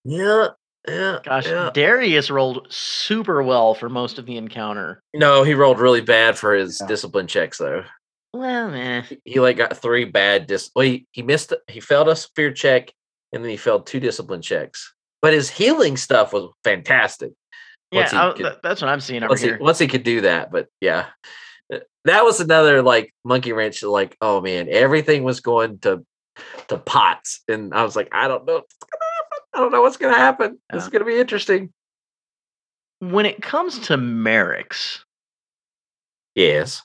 yeah, yeah. Gosh, yeah. Darius rolled super well for most of the encounter. No, he rolled really bad for his Yeah. discipline checks though. Well, man. He- like got three bad dis. Well, he, he missed. He failed a fear check, and then he failed two discipline checks. But his healing stuff was fantastic. Yeah, I- could- that's what I'm seeing once he, once he could do that. But yeah, Uh, that was another like monkey wrench. Like, oh man, everything was going to to pots, and I was like, I don't know. what's gonna happen. I don't know what's gonna happen. This is gonna be interesting. When it comes to Merrick's, Yes.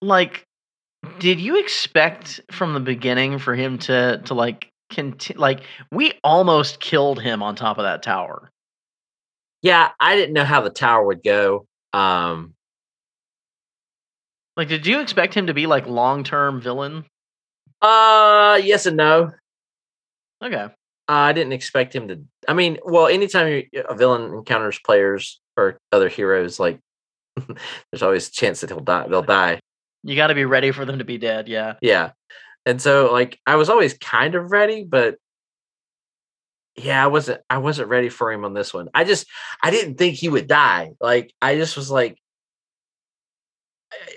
Like, did you expect from the beginning for him to to like continue? Like, we almost killed him on top of that tower. Yeah, I didn't know how the tower would go. Um, Like, did you expect him to be like long term villain? uh, yes and no. Okay. Uh, I didn't expect him to. I mean, well, anytime a villain encounters players or other heroes, like there's always a chance that he'll die. They'll die. You got to be ready for them to be dead. Yeah. Yeah, and so like I was always kind of ready, but yeah, I wasn't. I wasn't ready for him on this one. I just I didn't think he would die. Like I just was like,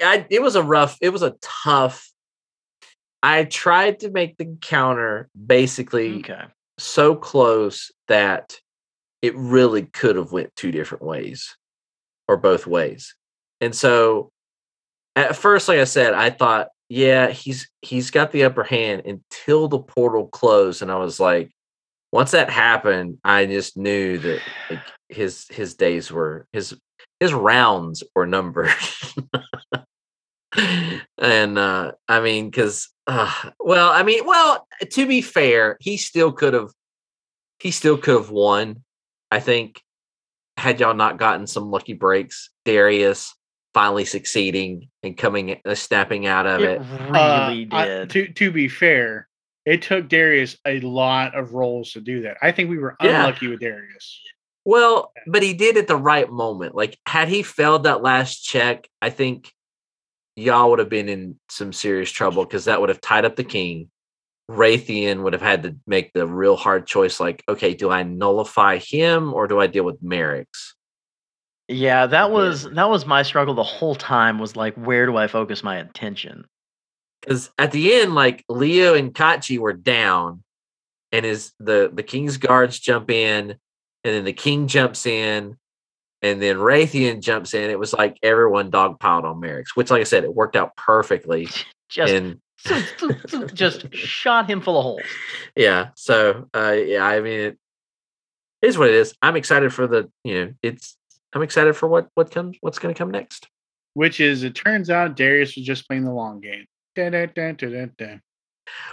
I, it was a rough. It was a tough. I tried to make the counter basically Okay. so close that it really could have went two different ways or both ways and so at first like i said i thought yeah he's he's got the upper hand until the portal closed and i was like once that happened i just knew that like his his days were his his rounds were numbered. And uh i mean because uh, well i mean well to be fair he still could have he still could have won i think had y'all not gotten some lucky breaks. Darius finally succeeding and coming uh, snapping out of It it really Uh, I- did. to to be fair, it took Darius a lot of rolls to do that. I think we were Yeah. unlucky with Darius. well but he did at the right moment like had he failed that last check i think y'all would have been in some serious trouble because that would have tied up the king Raytheon would have had to make the real hard choice like okay do i nullify him or do i deal with merrick's yeah, that was that was my struggle the whole time. Was like, where do I focus my attention? because at the end, like Leo and Kachi were down, and is the the king's guards jump in, and then the king jumps in, and then Raytheon jumps in. It was like everyone dogpiled on Merrick's, which, like I said, it worked out perfectly. Just and just shot him full of holes. yeah, so uh, yeah, I mean, it is what it is. I'm excited for the you know, it's I'm excited for what what comes what's going to come next. Which is, it turns out Darius was just playing the long game. Dun, dun, dun.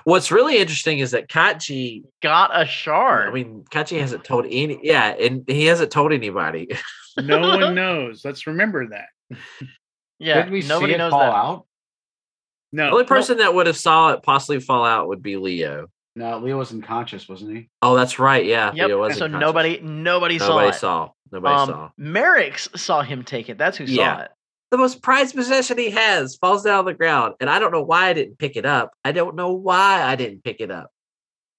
What's really interesting is that Kachi Got a shard. I mean, Kachi hasn't told any. Yeah, and he hasn't told anybody. No one knows. Let's remember that. yeah, Didn't we nobody see it knows fall that. out? No. the only no, person that would have saw it possibly fall out would be Leo. No, Leo was unconscious, wasn't he? Oh, that's right. Yeah, Yep. Leo was so unconscious. nobody nobody, saw nobody it. saw. Nobody um, saw. Merrick's saw him take it. That's who Yeah. saw it. The most prized possession he has falls down on the ground, and I don't know why I didn't pick it up. I don't know why I didn't pick it up.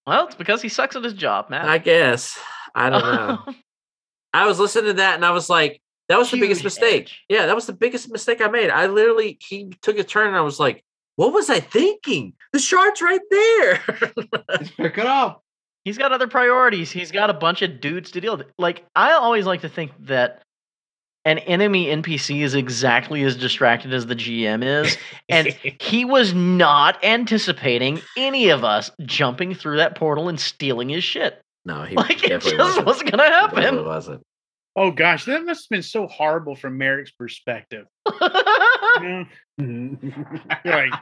Well, it's because he sucks at his job, man. I guess I don't know. I was listening to that, and I was like, "That was the biggest mistake." edge. Yeah, that was the biggest mistake I made. I literally he took a turn, and I was like, "What was I thinking? The shard's right there." Let's pick it up. He's got other priorities. He's got a bunch of dudes to deal with. Like I always like to think that an enemy NPC is exactly as distracted as the GM is, and he was not anticipating any of us jumping through that portal and stealing his shit. no, he Like it just wasn't. wasn't gonna happen. wasn't. Oh gosh, that must have been so horrible from Merrick's perspective. You know? Like,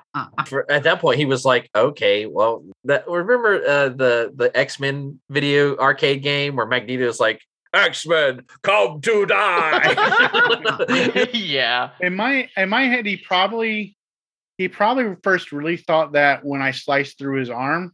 For, at that point, he was like, "Okay, well, that remember uh, the the X Men video arcade game where Magneto's like." X-Men come to die. yeah. In my in my head, he probably he probably first really thought that when I sliced through his arm,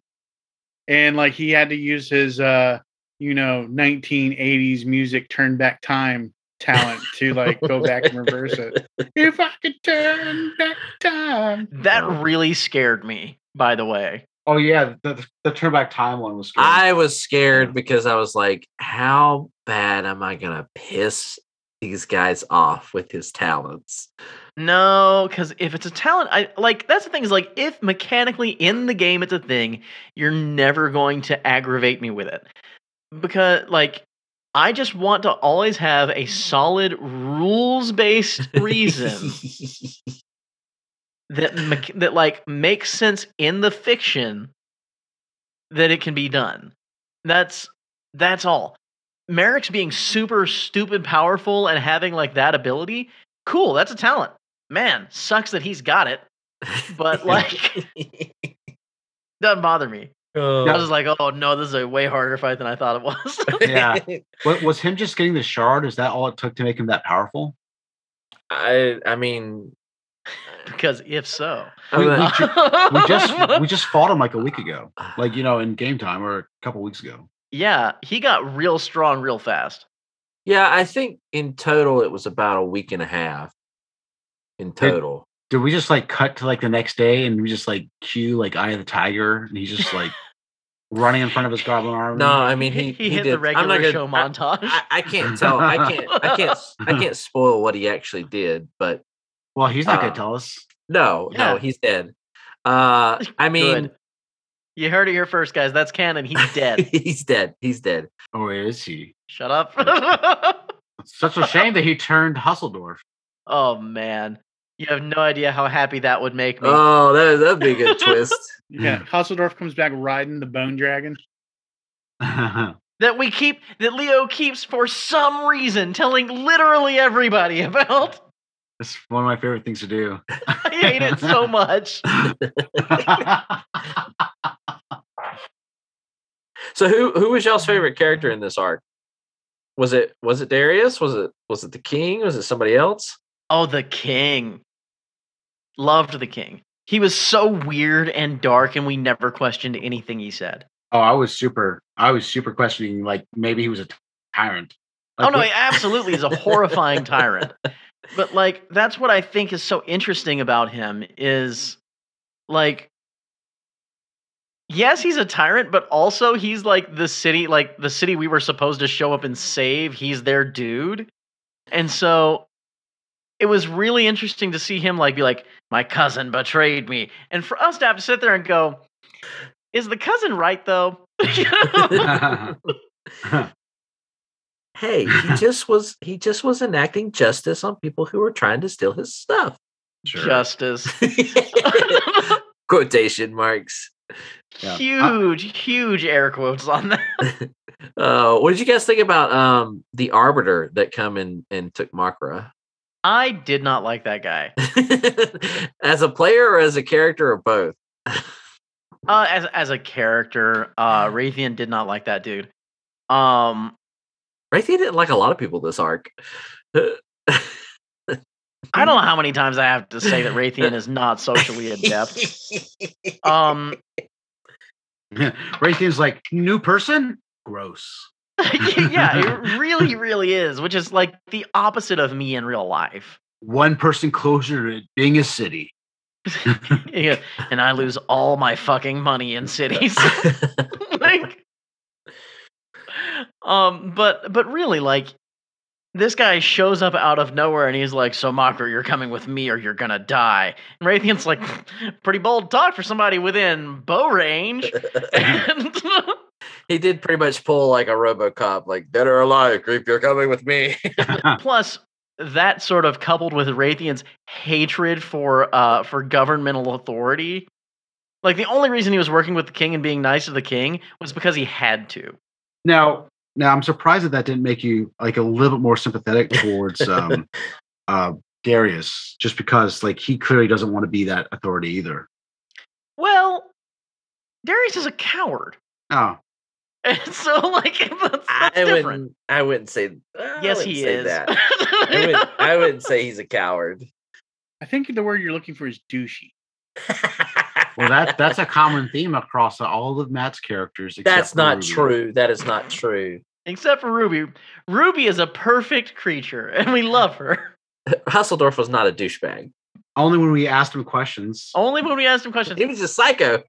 and like he had to use his uh you know 1980s music turn back time talent to like go back and reverse it. If I could turn back time. That really scared me, by the way. oh yeah, the the turn back time one was. Scary. I was scared because I was like, how bad am I gonna piss these guys off with his talents? No, because if it's a talent, I like that's the thing is like if mechanically in the game it's a thing, you're never going to aggravate me with it. Because like I just want to always have a mm. solid rules based reason that that like makes sense in the fiction that it can be done. That's that's all. Merrick's being super stupid powerful and having like that ability, cool, that's a talent. Man, sucks that he's got it. But like doesn't bother me. Oh. I was like, oh no, this is a way harder fight than I thought it was. Yeah. What was him just getting the shard? Is that all it took to make him that powerful? I I mean, because if so. We- we ju- we just we just fought him like a week ago, like you know, in game time or a couple weeks ago. yeah, he got real strong real fast. yeah, I think in total it was about a week and a half. In total. Did we just like cut to like the next day and we just like cue like Eye of the Tiger and he's just like running in front of his goblin army? No, I mean he he, hit did, the regular I'm not show gonna, I- montage. I, I can't tell. I can't. I can't. I can't spoil what he actually did. But Well, he's not Uh, gonna tell us. no, Yeah. no, he's dead. Uh, I mean, Good. You heard it here first, guys. That's canon. He's dead. he's dead. He's dead. Or is he? Shut up. It's such a shame that he turned Husseldorf. oh man, you have no idea how happy that would make me. Oh, that that'd be a good twist. Yeah, Hasseldorf comes back riding the bone dragon. that we keep that Leo keeps for some reason telling literally everybody about. it's one of my favorite things to do. I hate it so much. So who who was y'all's favorite character in this arc? Was it was it Darius? Was it was it the king? Was it somebody else? Oh, the king. Loved the king. He was so weird and dark, and we never questioned anything he said. oh, I was super. I was super questioning. Like maybe he was a tyrant. oh no, he absolutely is a horrifying tyrant. But like that's what I think is so interesting about him is like yes, he's a tyrant, but also he's like the city like the city we were supposed to show up and save. He's their dude. And so it was really interesting to see him like be like my cousin betrayed me. And for us to have to sit there and go is the cousin right though? Hey, he just was he just was enacting justice on people who were trying to steal his stuff. Sure. Justice. Quotation marks. Yeah. huge, huge air quotes on that. Uh, what did you guys think about um the arbiter that come in and took Makra? I did not like that guy. as a player or as a character or both? Uh, as as a character, uh, Raytheon did not like that dude. Um, Raytheon didn't like a lot of people this arc. I don't know how many times I have to say that Raytheon is not socially adept. Um, Raytheon's like new person. Gross. yeah, it really, really is, which is like the opposite of me in real life. One person closer to being a city. Yeah, and I lose all my fucking money in cities. like um but but really like this guy shows up out of nowhere and he's like so Makra you're coming with me or you're gonna die and Raytheon's like pretty bold talk for somebody within bow range and he did pretty much pull like a RoboCop, like dead or alive, creep, you're coming with me. plus that sort of coupled with Raytheon's hatred for uh for governmental authority like the only reason he was working with the king and being nice to the king was because he had to Now, now I'm surprised that that didn't make you like a little bit more sympathetic towards um, uh, Darius, just because like he clearly doesn't want to be that authority either. well Darius is a coward Oh, And so like that's, I different. wouldn't. I wouldn't say. I Yes, wouldn't he say is. That. I, would, I wouldn't say he's a coward. I think the word you're looking for is douchey. Well, that that's a common theme across all of Matt's characters. That's not Ruby. true. That is not true. Except for Ruby. Ruby is a perfect creature, and we love her. Husseldorf was not a douchebag. Only when we asked him questions. Only when we asked him questions. He was a psycho.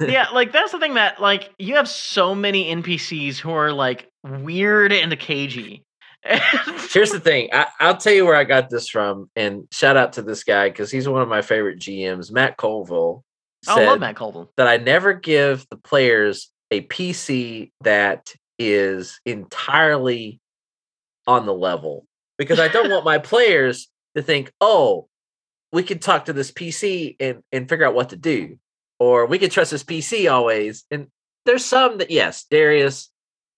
Yeah, like that's the thing that like you have so many NPCs who are like weird and cagey. Here's the thing. I, I'll tell you where I got this from, and shout out to this guy because he's one of my favorite GMs. Matt Colville I love Matt Colville. that I never give the players a PC that is entirely on the level because I don't want my players to think, oh, we can talk to this PC and, and figure out what to do, or we can trust this PC always. And there's some that, yes, Darius,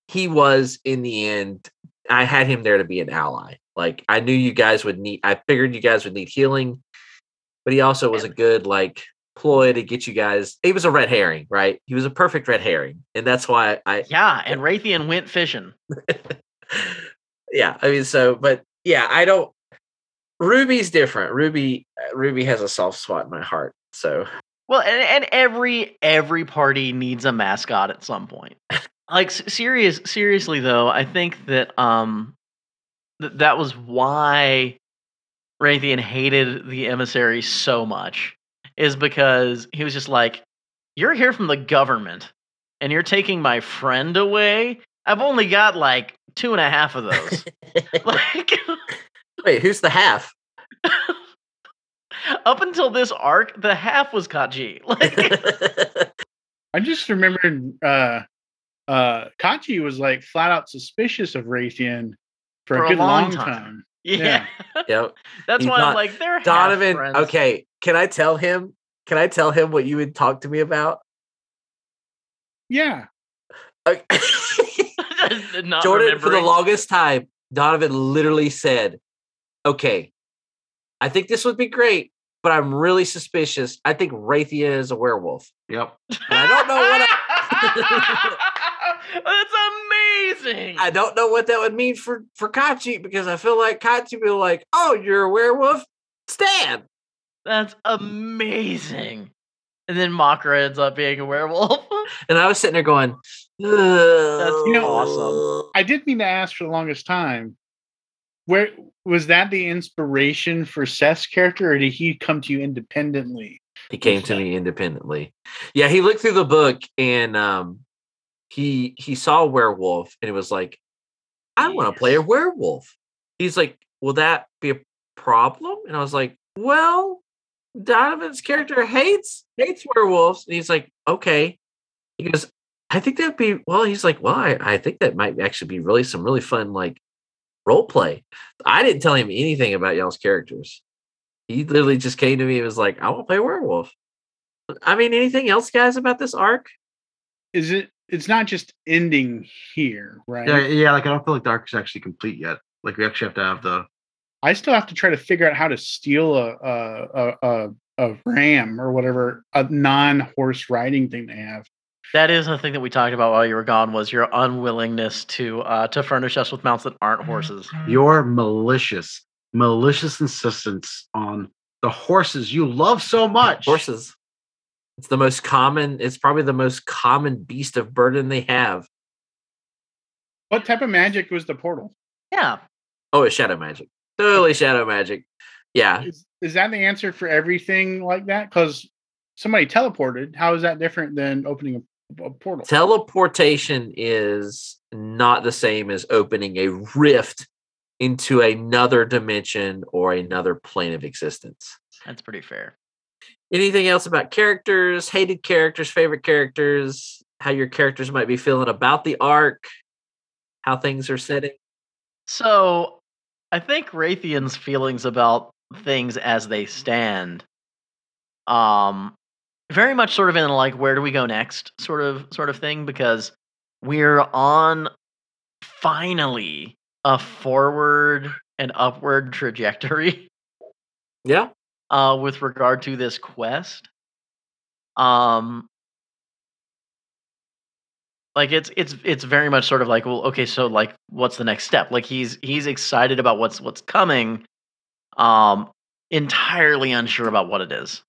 he was in the end, I had him there to be an ally. Like I knew you guys would need, I figured you guys would need healing, but he also was a good, like, ploy to get you guys. He was a red herring, right? He was a perfect red herring. And that's why I, Yeah, and Raytheon went fishing. yeah i mean so but yeah i don't ruby's different ruby uh, ruby has a soft spot in my heart so Well, and, and every every party needs a mascot at some point. Like serious seriously though, I think that um th- that was why Raytheon hated the emissary so much is because he was just like, "You're here from the government, and you're taking my friend away. I've only got like two and a half of those. like wait who's the half up until this arc, the half was Kachi. Like I just remembered uh uh Kachi was like flat out suspicious of Raytheon for, For a a good long long, time. time. yeah, yep that's He's why not- I'm like they're half donovan friends. okay can i tell him can i tell him what you would talk to me about Yeah. Okay. Not jordan for the longest time donovan literally said okay i think this would be great but i'm really suspicious i think raytheon is a werewolf Yep. and i don't know what I, That's amazing. I don't know what that would mean for for Kachi because I feel like Kachi would be like, "Oh, you're a werewolf, Stan." That's amazing. And then Makra ends up being a werewolf. And I was sitting there going, You know, awesome." I did mean to ask for the longest time. Where was that the inspiration for Seth's character, or did he come to you independently? He came to me independently. Yeah, he looked through the book and um, he he saw a werewolf and it was like, "I want to play a werewolf." He's like, "Will that be a problem?" And I was like, "Well, Donovan's character hates hates werewolves." And he's like, "Okay." He goes, "I think that'd be well." He's like, "Well, I, I think that might actually be really some really fun like role play." I didn't tell him anything about y'all's characters. He literally just came to me and was like, "I want to play werewolf." I mean, anything else, guys, about this arc? Is it? It's not just ending here, right? Yeah, yeah. Like I don't feel like the arc is actually complete yet. Like we actually have to have the. I still have to try to figure out how to steal a a a, a, a ram or whatever a non horse riding thing they have. That is the thing that we talked about while you were gone was your unwillingness to uh, to furnish us with mounts that aren't horses. Your malicious, malicious insistence on the horses you love so much. Horses. It's the most common. It's probably the most common beast of burden they have. What type of magic was the portal? Yeah. Oh, it's shadow magic. Totally shadow magic. Yeah. Is, is that the answer for everything like that? Because somebody teleported. How is that different than opening a, a portal? Teleportation is not the same as opening a rift into another dimension or another plane of existence. That's pretty fair. Anything else about characters, hated characters, favorite characters, how your characters might be feeling about the arc, how things are setting? So I think Raytheon's feelings about things as they stand, um, very much sort of in like where do we go next sort of sort of thing because we're on finally a forward and upward trajectory Yeah. uh, with regard to this quest. Um, Like it's it's it's very much sort of like, well, okay, so like what's the next step? Like he's he's excited about what's what's coming, um, entirely unsure about what it is.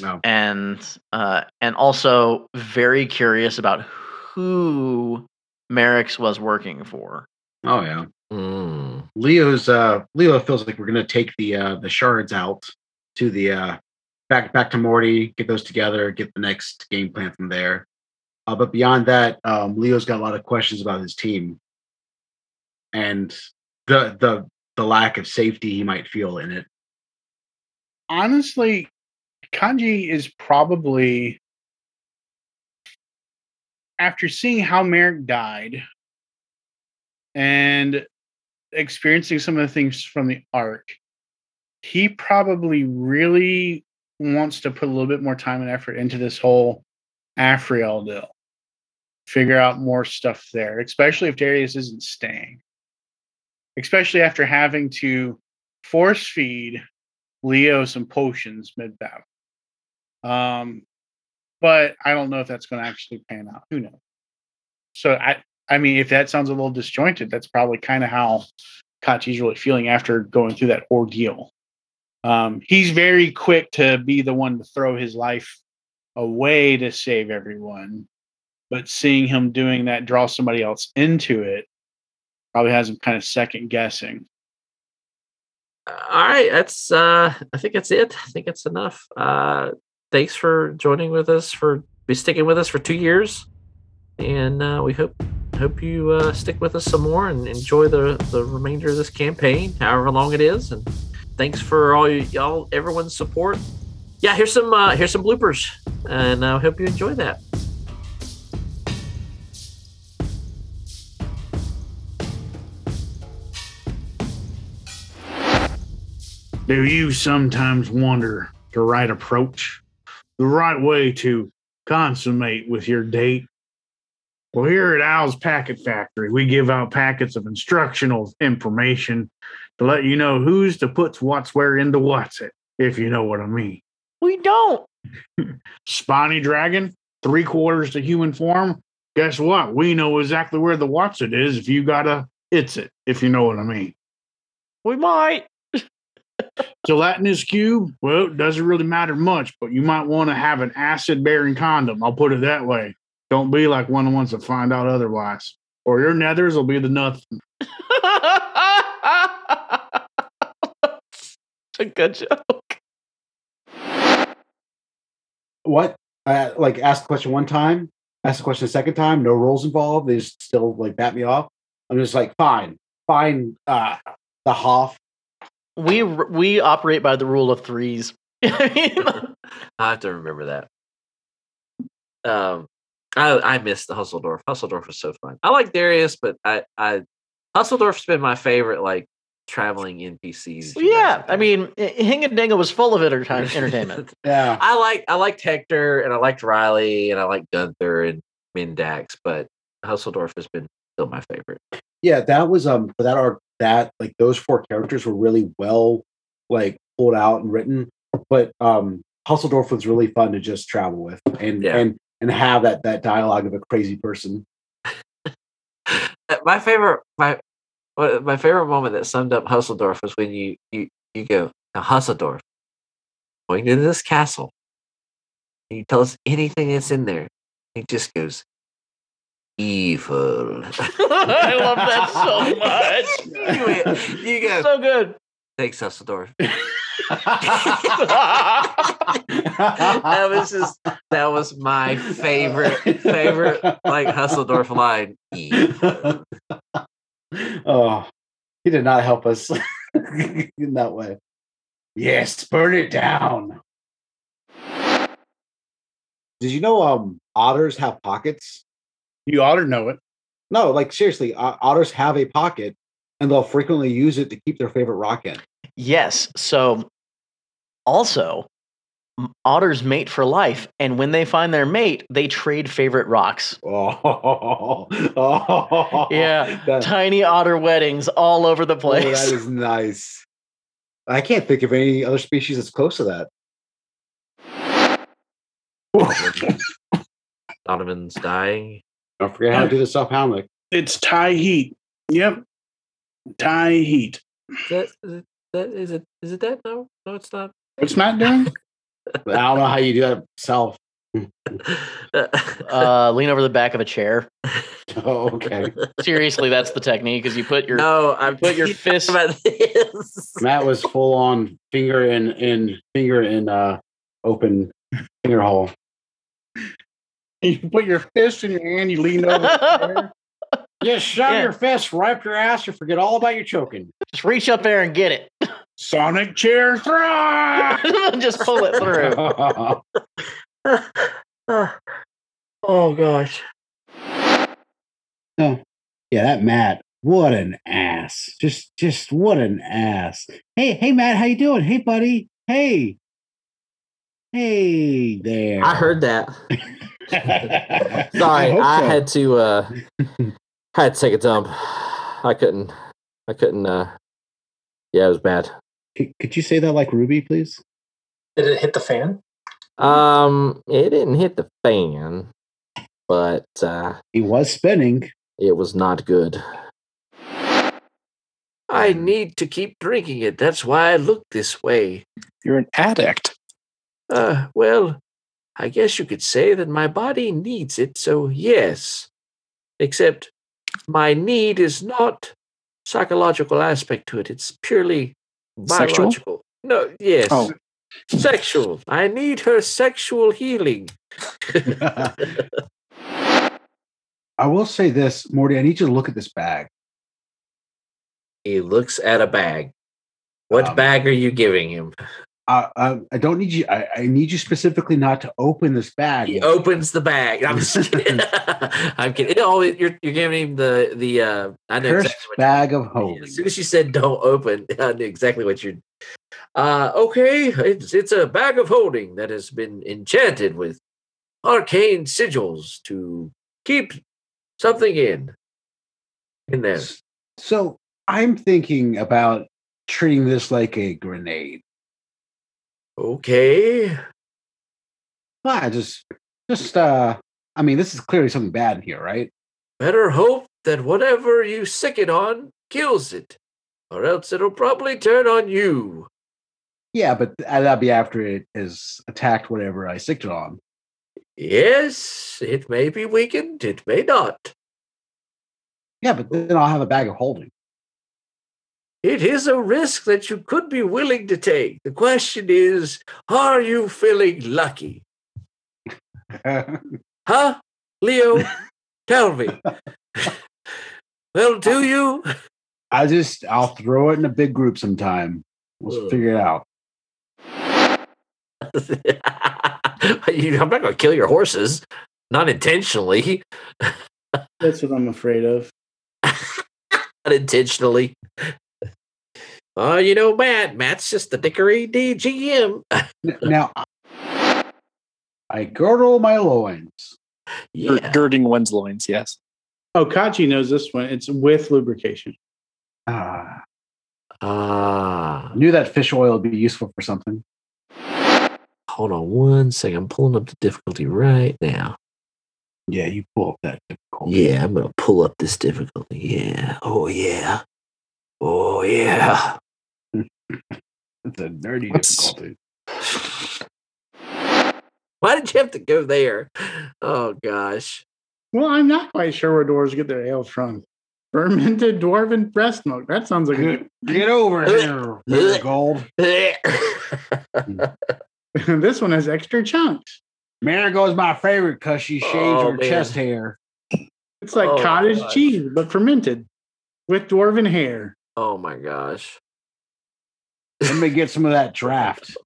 No. And uh and also very curious about who Merrick's was working for. Oh yeah. Mm. Leo's uh Leo feels like we're gonna take the uh the shards out to the uh back back to Morty, get those together, get the next game plan from there. Uh, but beyond that, um, Leo's got a lot of questions about his team and the the the lack of safety he might feel in it. honestly, Kachi is probably after seeing how Merrick died and experiencing some of the things from the arc, he probably really wants to put a little bit more time and effort into this whole Afriel deal. Figure out more stuff there, especially if Darius isn't staying. Especially after having to force feed Leo some potions mid battle. Um, but I don't know if that's going to actually pan out. Who knows? So I, I mean, if that sounds a little disjointed, that's probably kind of how Kachi's really feeling after going through that ordeal. Um, he's very quick to be the one to throw his life away to save everyone, but seeing him doing that draw somebody else into it probably has him kind of second guessing. All right, that's uh I think that's it. I think that's enough. Uh thanks for joining with us for be sticking with us for 2 years. And uh we hope hope you uh stick with us some more and enjoy the the remainder of this campaign, however long it is and thanks for all y- y'all everyone's support. Yeah, here's some uh here's some bloopers and I hope you enjoy that. Do you sometimes wonder the right approach, the right way to consummate with your date? Well, here at Al's Packet Factory, we give out packets of instructional information to let you know who's to put what's where into what's it, if you know what I mean. We don't. Spiny Dragon, three quarters to human form. Guess what? We know exactly where the what's it is if you gotta it's it, if you know what I mean. We might. Gelatinous cube, well, it doesn't really matter much, but you might want to have an acid bearing condom. I'll put it that way. Don't be like one of the ones that find out otherwise. Or your nethers will be the nothing. A good joke. What? Uh, like ask the question one time, ask the question a second time, no rules involved. They just still like bat me off. I'm just like, fine, fine. Uh, the Hoff. We we operate by the rule of threes. I have to remember that. Um, I I miss the Hustledorf. Hustledorf was so fun. I like Darius, but I I Hustledorf's been my favorite like traveling NPCs. yeah, have I had. mean, Hingadinga was full of entertain- entertainment. Yeah. I like I liked Hector and I liked Riley and I liked Gunther and Mindax, but Hustledorf has been still my favorite. Yeah, that was um for that arc that like those four characters were really well like pulled out and written. But um Hustledorf was really fun to just travel with and Yeah. and and have that that dialogue of a crazy person. My favorite my my favorite moment that summed up Hustledorf was when you you you go now Hustledorf going into this castle. And you tell us anything that's in there. He just goes evil. I love that so much. you, you go so good. thanks Hustledorf. that that was just that was my favorite favorite like Hustledorf line. Evil. oh, he did not help us in that way. Yes, burn it down. Did you know um otters have pockets? You ought to know it. No, like seriously, o- otters have a pocket and they'll frequently use it to keep their favorite rock in. Yes. So, also, otters mate for life, and when they find their mate, they trade favorite rocks. Oh, oh Yeah, that- Tiny otter weddings all over the oh, place. that is nice. I can't think of any other species that's close to that. Donovan's dying. Don't forget how to do the self Heimlich. It's Thai heat. Yep. Thai heat. Is that, is it, that is it? Is it that? No, no, it's not. What's not doing? I don't know how you do that self. Uh, lean over the back of a chair. Oh, okay. Seriously, that's the technique. Is you put your no, I'm put your fist- about this. Matt was full on finger in in finger in uh open finger hole. You put your fist in your hand, you lean over. the. Just shove Yeah. your fist right up your ass and forget all about your choking. just reach up there and get it. Sonic chair throw. it. just pull it through. oh gosh. Oh, yeah, that Matt. What an ass. Just just what an ass. Hey, hey Matt, how you doing? Hey buddy. Hey. Hey there. I heard that. Sorry, Sorry, I, had to uh I had to take a dump. I couldn't I couldn't uh yeah, it was bad. Could, could you say that like Ruby, please? Did it hit the fan? Um it didn't hit the fan, but uh He was spinning. it was not good. I need to keep drinking it. That's why I look this way. You're an addict. Uh well, I guess you could say that my body needs it, so yes. Except my need is not psychological aspect to it. It's purely Sexual? biological. No, yes. Oh. Sexual. I need her sexual healing. I will say this, Morty. I need you to look at this bag. he looks at a bag. What Um, bag are you giving him? Uh, I don't need you. I, I need you specifically not to open this bag. He opens the bag. I'm just kidding. I'm kidding. You're you're giving him the the uh I know Cursed exactly bag of hope. As soon as you said don't open, I knew exactly what you're. Uh, okay, it's it's a bag of holding that has been enchanted with arcane sigils to keep something in. In there. So I'm thinking about treating this like a grenade. Okay. Ah, just, just, uh, I mean, this is clearly something bad in here, right? Better hope that whatever you sick it on kills it, or else it'll probably turn on you. Yeah, but th- that'd be after it has attacked whatever I sicked it on. Yes, it may be weakened, it may not. Yeah, but then I'll have a bag of holding. It is a risk that you could be willing to take. The question is, are you feeling lucky? Huh? Leo, tell me. well, do you? I just, I'll throw it in a big group sometime. We'll Ugh. figure it out. You- I'm not going to kill your horses, not intentionally. That's what I'm afraid of. Unintentionally. Oh, you know, Matt. Matt's just the dickery DGM. N- Now, I girdle my loins. Gir- Yeah. Girding one's loins, yes. Oh, Kachi knows this one. It's with lubrication. Ah, Ah. I knew that fish oil would be useful for something. Hold on one second. I'm pulling up the difficulty right now. Yeah, you pull up that difficult. Yeah, I'm gonna pull up this difficulty. Yeah. Oh yeah. Oh yeah. It's a nerdy What's- difficulty. Why did you have to go there? Oh gosh. Well, I'm not quite sure where dwarves get their ale from. Fermented dwarven breast milk. That sounds like a Get, get over here, Marigold. this one has extra chunks. Marigold's my favorite because she shaves Oh, her man. chest hair. It's like Oh, cottage gosh. cheese, but fermented with dwarven hair. oh my gosh. Let me get some of that draft.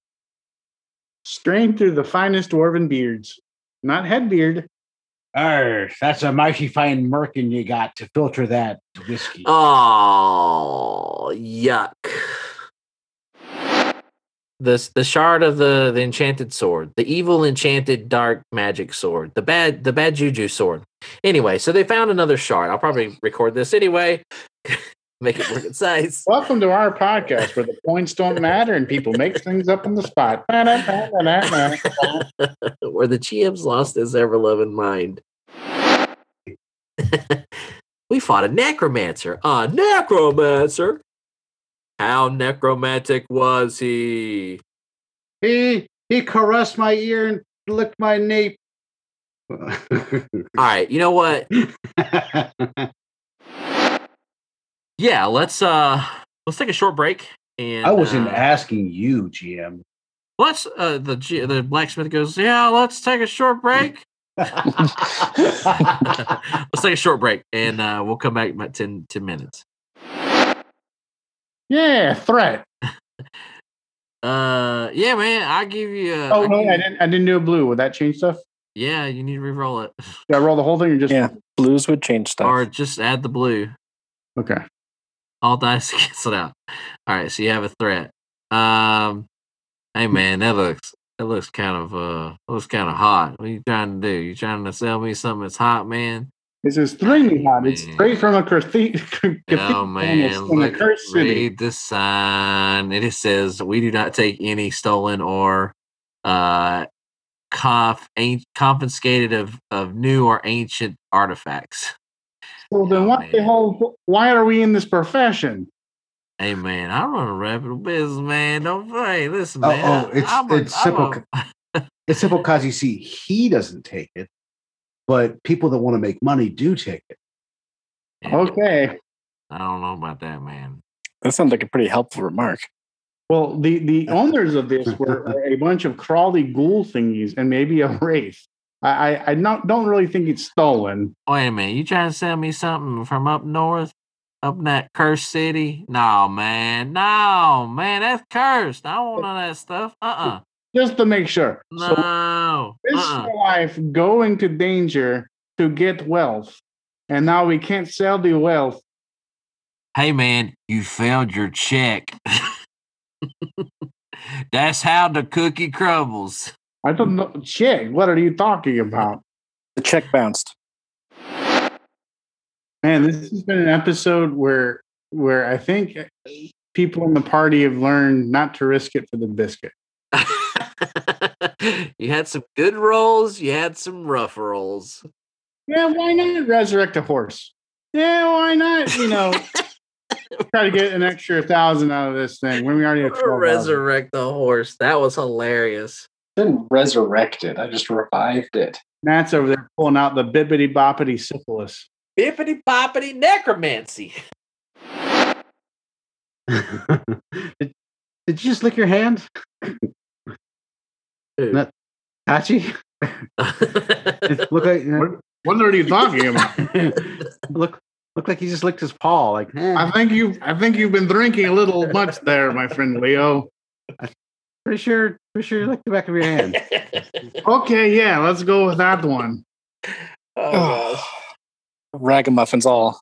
Strained through the finest dwarven beards. Not head beard. Arr, that's a mighty fine merkin you got to filter that whiskey. Oh yuck. This the shard of the, the enchanted sword, the evil enchanted dark magic sword, the bad the bad juju sword. Anyway, so they found another shard. I'll probably record this anyway. Make it work more concise. Welcome to our podcast where the points don't matter and people make things up on the spot. Where the GM's lost his ever loving mind. we fought a necromancer. A necromancer? How necromantic was he? He he caressed my ear and licked my nape. All right, you know what? Yeah, let's uh let's take a short break and I wasn't uh, asking you, GM. let's uh the G- the blacksmith goes, "Yeah, let's take a short break." let's take a short break and uh we'll come back in about 10, 10 minutes. yeah, threat. Uh yeah, man, I give you uh, Oh I no, give I didn't. I didn't do a blue. Would that change stuff? Yeah, you need to re-roll it. Yeah, roll the whole thing or just? Yeah, blues would change stuff. Or just add the blue. Okay. All dice cancel out. All right, so you have a threat. Um hey man, that looks that looks kind of uh looks kind of hot. What are you trying to do? You trying to sell me something that's hot, man? This is extremely hot. It's Man. straight from a cathe- cathedral Oh man, a- in a look, cursed city. read the sign. It says we do not take any stolen or uh conf- confiscated of of new or ancient artifacts. Well, then Oh, what the hell? Why are we in this profession? Hey man, I run a reputable business, man. Don't hey, listen, Oh, man. oh, I- it's- I'm a- it's I'm simple a- It's simple because you see, he doesn't take it, but people that want to make money do take it. Yeah, Okay. I don't know about that, man. That sounds like a pretty helpful remark. Well, the the owners of this were were a bunch of crawly ghoul thingies and maybe a wraith. I I, I not, don't really think it's stolen. Wait a minute, you trying to sell me something from up north, up in that cursed city? No, man, no, man, that's cursed. I don't want none of that stuff. Uh, uh. Just to make sure. So no. this Uh-uh. life go into danger to get wealth, and now we can't sell the wealth. Hey, man, you failed your check. that's how the cookie crumbles. I don't know. Chick, what are you talking about? The check bounced. Man, this has been an episode where where I think people in the party have learned not to risk it for the biscuit. you had some good rolls. You had some rough rolls. Yeah, why not resurrect a horse? Yeah, why not? You know, try to get an extra thousand out of this thing when we already have 12,000. Resurrect the horse. That was hilarious. Didn't resurrect it. I just revived it. Matt's over there pulling out the bippity boppity syphilis. Bippity boppity necromancy. did, did you just lick your hand? Who? No. Kachi? It look like What, what are you talking about? look look like he just licked his paw. Like eh, I think you I think you've been drinking a little much there, my friend Leo. Pretty sure pretty sure you licked the back of your hand. Okay, yeah, let's go with that one. oh, gosh. Ragamuffins all.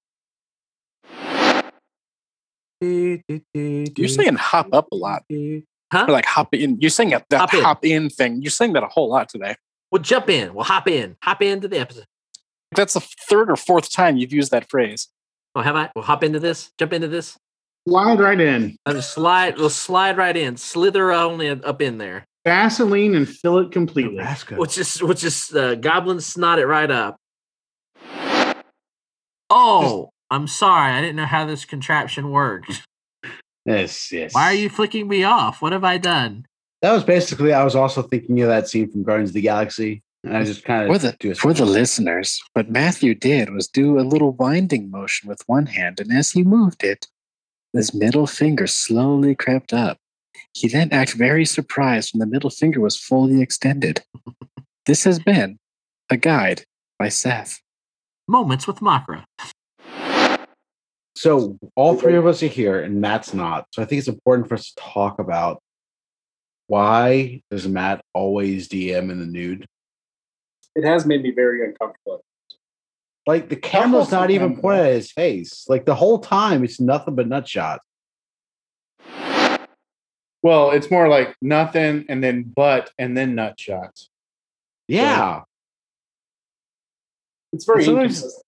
You're You're saying hop up a lot. Huh? Or like hop in. You're saying that, that Hop hop, in. in. thing. You're saying that a whole lot today. We'll jump in. We'll hop in. Hop into the episode. That's the third or fourth time you've used that phrase. Oh, have I? We'll hop into this. Jump into this. Slide right in. And slide. We'll slide right in. Slither only up in there. Vaseline and fill it completely. Nebraska. Which is which is uh, goblin snot it right up. Oh, I'm sorry. I didn't know how this contraption worked. Yes, yes. Why are you flicking me off? What have I done? That was basically. I was also thinking of that scene from Guardians of the Galaxy, and I just kind of For the, do a for the listeners, what Matthew did was do a little winding motion with one hand, and as he moved it, his middle finger slowly crept up. He then acted very surprised when the middle finger was fully extended. this has been a guide by Seth. Moments with Makra. So all three of us are here, and Matt's not. So I think it's important for us to talk about why does Matt always DM in the nude? It has made me very uncomfortable. Like the camera's not even uncomfortable. pointed at his face. Like the whole time, it's nothing but nut shots. Well, it's more like nothing and then butt and then nut shots. Yeah, It's very Sometimes- inconsistent.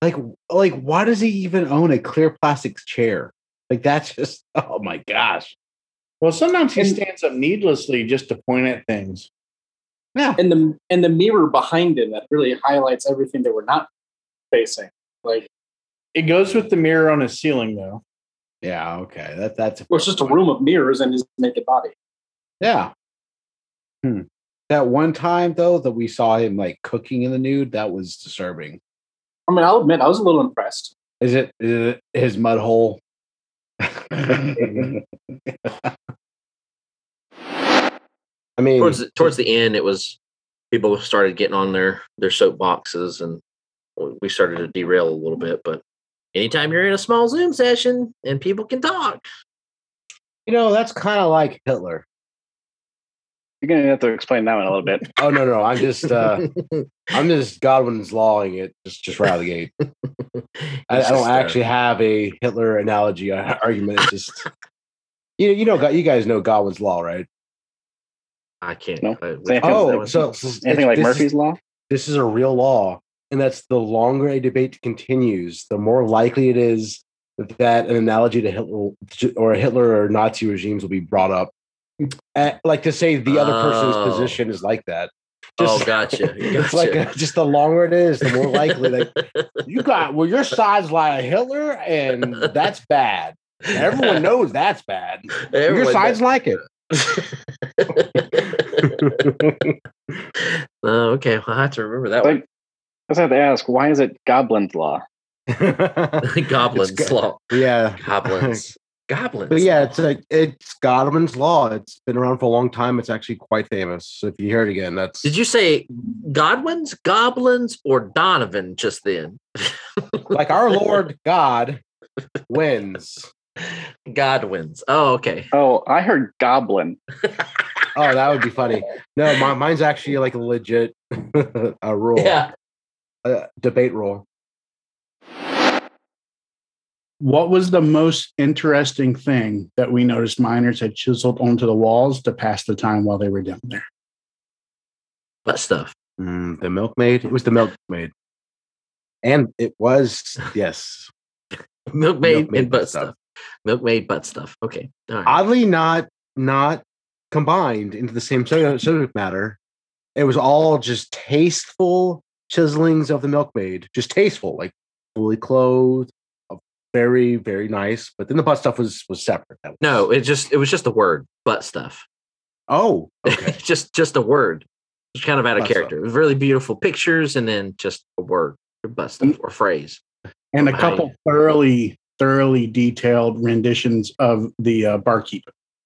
like like why does he even own a clear plastic chair? Like that's just oh my gosh. Well, sometimes he And- stands up needlessly just to point at things. Yeah. And the and the mirror behind him that really highlights everything that we're not facing. Like It goes with the mirror on his ceiling, though. Yeah, okay. That that's well, it's just a room of mirrors and his naked body. Yeah. Hmm. That one time though that we saw him like cooking in the nude, that was disturbing. I mean, I'll admit I was a little impressed. Is it, is it his mud hole? I mean, towards the, towards the end, it was people started getting on their their soapboxes, and we started to derail a little bit. But anytime you're in a small Zoom session and people can talk, you know, that's kind of like Hitler. You're gonna have to explain that one a little bit. Oh no, no, I'm just uh I'm just Godwin's lawing it just just right out of the gate. I, I don't just, actually have a Hitler analogy uh, argument. It's just you you know you guys know Godwin's law, right? I can't. No. uh, which Say one- Oh, that was- so, so Anything like this is- Murphy's Law? this is a real law and that's the longer a debate continues the more likely it is that an analogy to hitler or hitler or nazi regimes will be brought up Uh, like to say the other Oh. person's position is like that oh, gotcha. it's like gotcha. uh, just the longer it is the more likely that you got well your side's like hitler and that's bad everyone knows that's bad your Everyone side's like it Oh, okay, well, I have to remember that Like, I have to ask, why is it Goblin's Law? Goblins go- law. yeah Goblins. Goblins. But yeah, it's like it's Godwin's law. It's been around for a long time. It's actually quite famous. So if you hear it again, that's Did you say Godwins, goblins, or Donovan just then? like our Lord God wins. Godwins. Oh, okay. Oh, I heard Goblin. Oh, that would be funny. No, my, mine's actually like a legit a rule, Yeah. A debate rule. What was the most interesting thing that we noticed miners had chiseled onto the walls to pass the time while they were down there? Butt stuff. Mm, the milkmaid. It was the milkmaid, and it was yes, Milkmaid, Milkmaid and butt butt stuff. stuff. Milkmaid butt stuff. Okay. All right. oddly not not combined into the same subject subject matter. It was all just tasteful chiselings of the milkmaid, just tasteful, like fully clothed, very very nice. But then the butt stuff was was separate. That was, no, it just it was just a word, butt stuff. Oh, okay. just just a word. It's kind of out of Butt stuff. character. It was really beautiful pictures and then just a word or butt stuff or phrase. And a couple thoroughly, thoroughly detailed renditions of the uh, barkeep.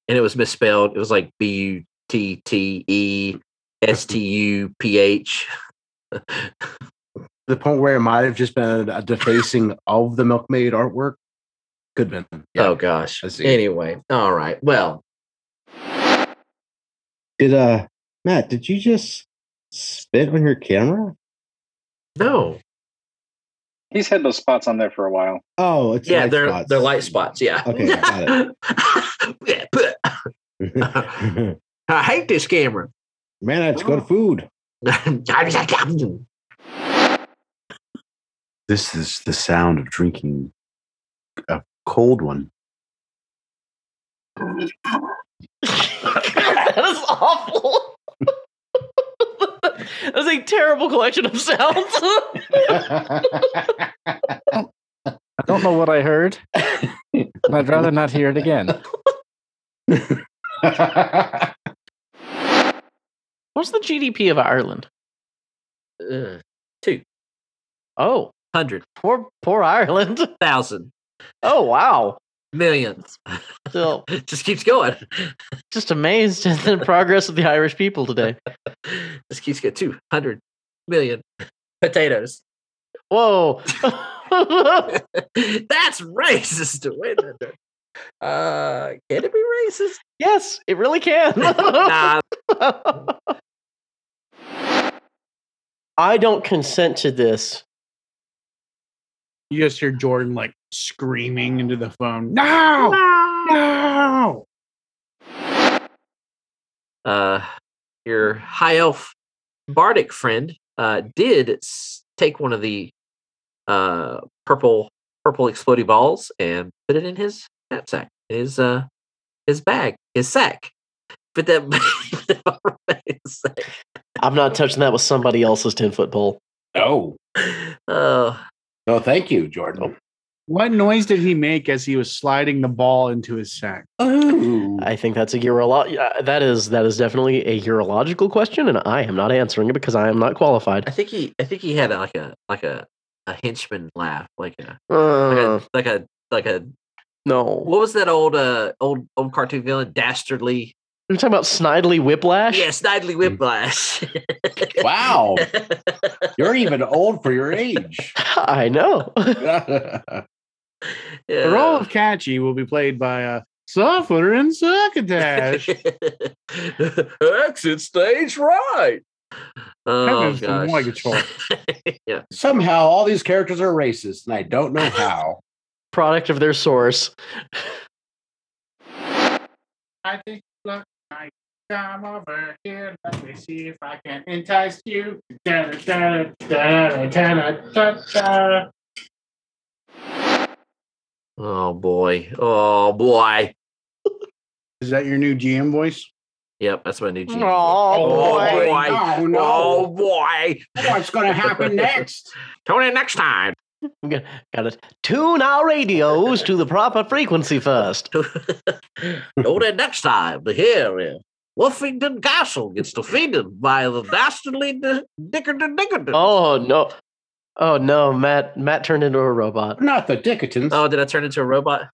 And it was misspelled. It was like B U T T E S T U P H. the point where it might have just been a defacing of the milkmaid artwork. Could have been. Yeah. Oh gosh. I see. Anyway, all right. Well, Did uh Matt, did you just spit on your camera? no. He's had those spots on there for a while. Oh, it's Yeah, light they're spots. they're light spots. Yeah. Okay, got yeah, but I hate this camera. Man, it's good food. This is the sound of drinking a cold one. that is awful. that is a terrible collection of sounds. I don't know what I heard. but I'd rather not hear it again. What's the GDP of Ireland? Uh, two Oh, hundred poor poor Ireland. Thousand. Oh, wow. millions. Still Just keeps going. just amazed at the progress of the Irish people today. Just keeps getting two hundred million potatoes. Whoa. That's racist. Wait a minute. Uh, can it be racist? yes, it really can. nah, I don't consent to this. You just hear Jordan like screaming into the phone. No, no. uh, your high elf bardic friend uh, did s- take one of the uh, purple purple exploding balls and put it in his knapsack, his uh, his bag, his sack. Put that put that rubber band in his sack. I'm not touching that with somebody else's 10 foot pole. Oh, Oh, oh, thank you, Jordan. What noise did he make as he was sliding the ball into his sack? Oh, I think that's a urolo- uh, that is that is definitely a urological question, and I am not answering it because I am not qualified. I think he I think he had a, like a like a a henchman laugh, like a like Uh, a like a like a no, what was that old uh old old cartoon villain dastardly you're talking about Snidely Whiplash. yeah snidely whiplash wow, you're even old for your age. I know. The role of Kachi will be played by uh, Suffer and Succotash. exit stage right oh gosh yeah Somehow, all these characters are racist, and I don't know how. Product of their source. I think look like come over here. Let me see if I can entice you. Da, da, da, da, da, da, da. oh boy oh boy Is that your new GM voice? yep that's my new gene Oh, boy. Oh, boy. Oh, no. oh boy What's going to happen next? tune in next time Got to tune our radios to the proper frequency first. Tune in next time to hear if Wolfington Castle gets defeated by the dastardly D- Dickerton Dickerton. Oh no. Oh no, Matt Matt turned into a robot. Not the Dickertons. Oh, did I turn into a robot?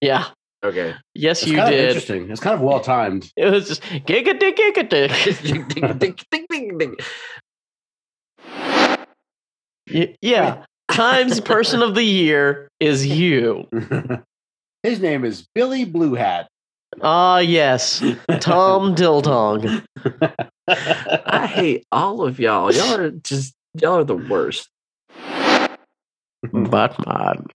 Yeah. Okay. Yes, it's you kind Of did. interesting. It's kind of well timed. It was just giga dick giga dick. ding, ding, ding, ding, ding, ding. Yeah. Times person of the year is you. His name is Billy Blue Hat. Ah, yes. Tom Dildong. I hate all of y'all. Y'all are just y'all are the worst. Batman.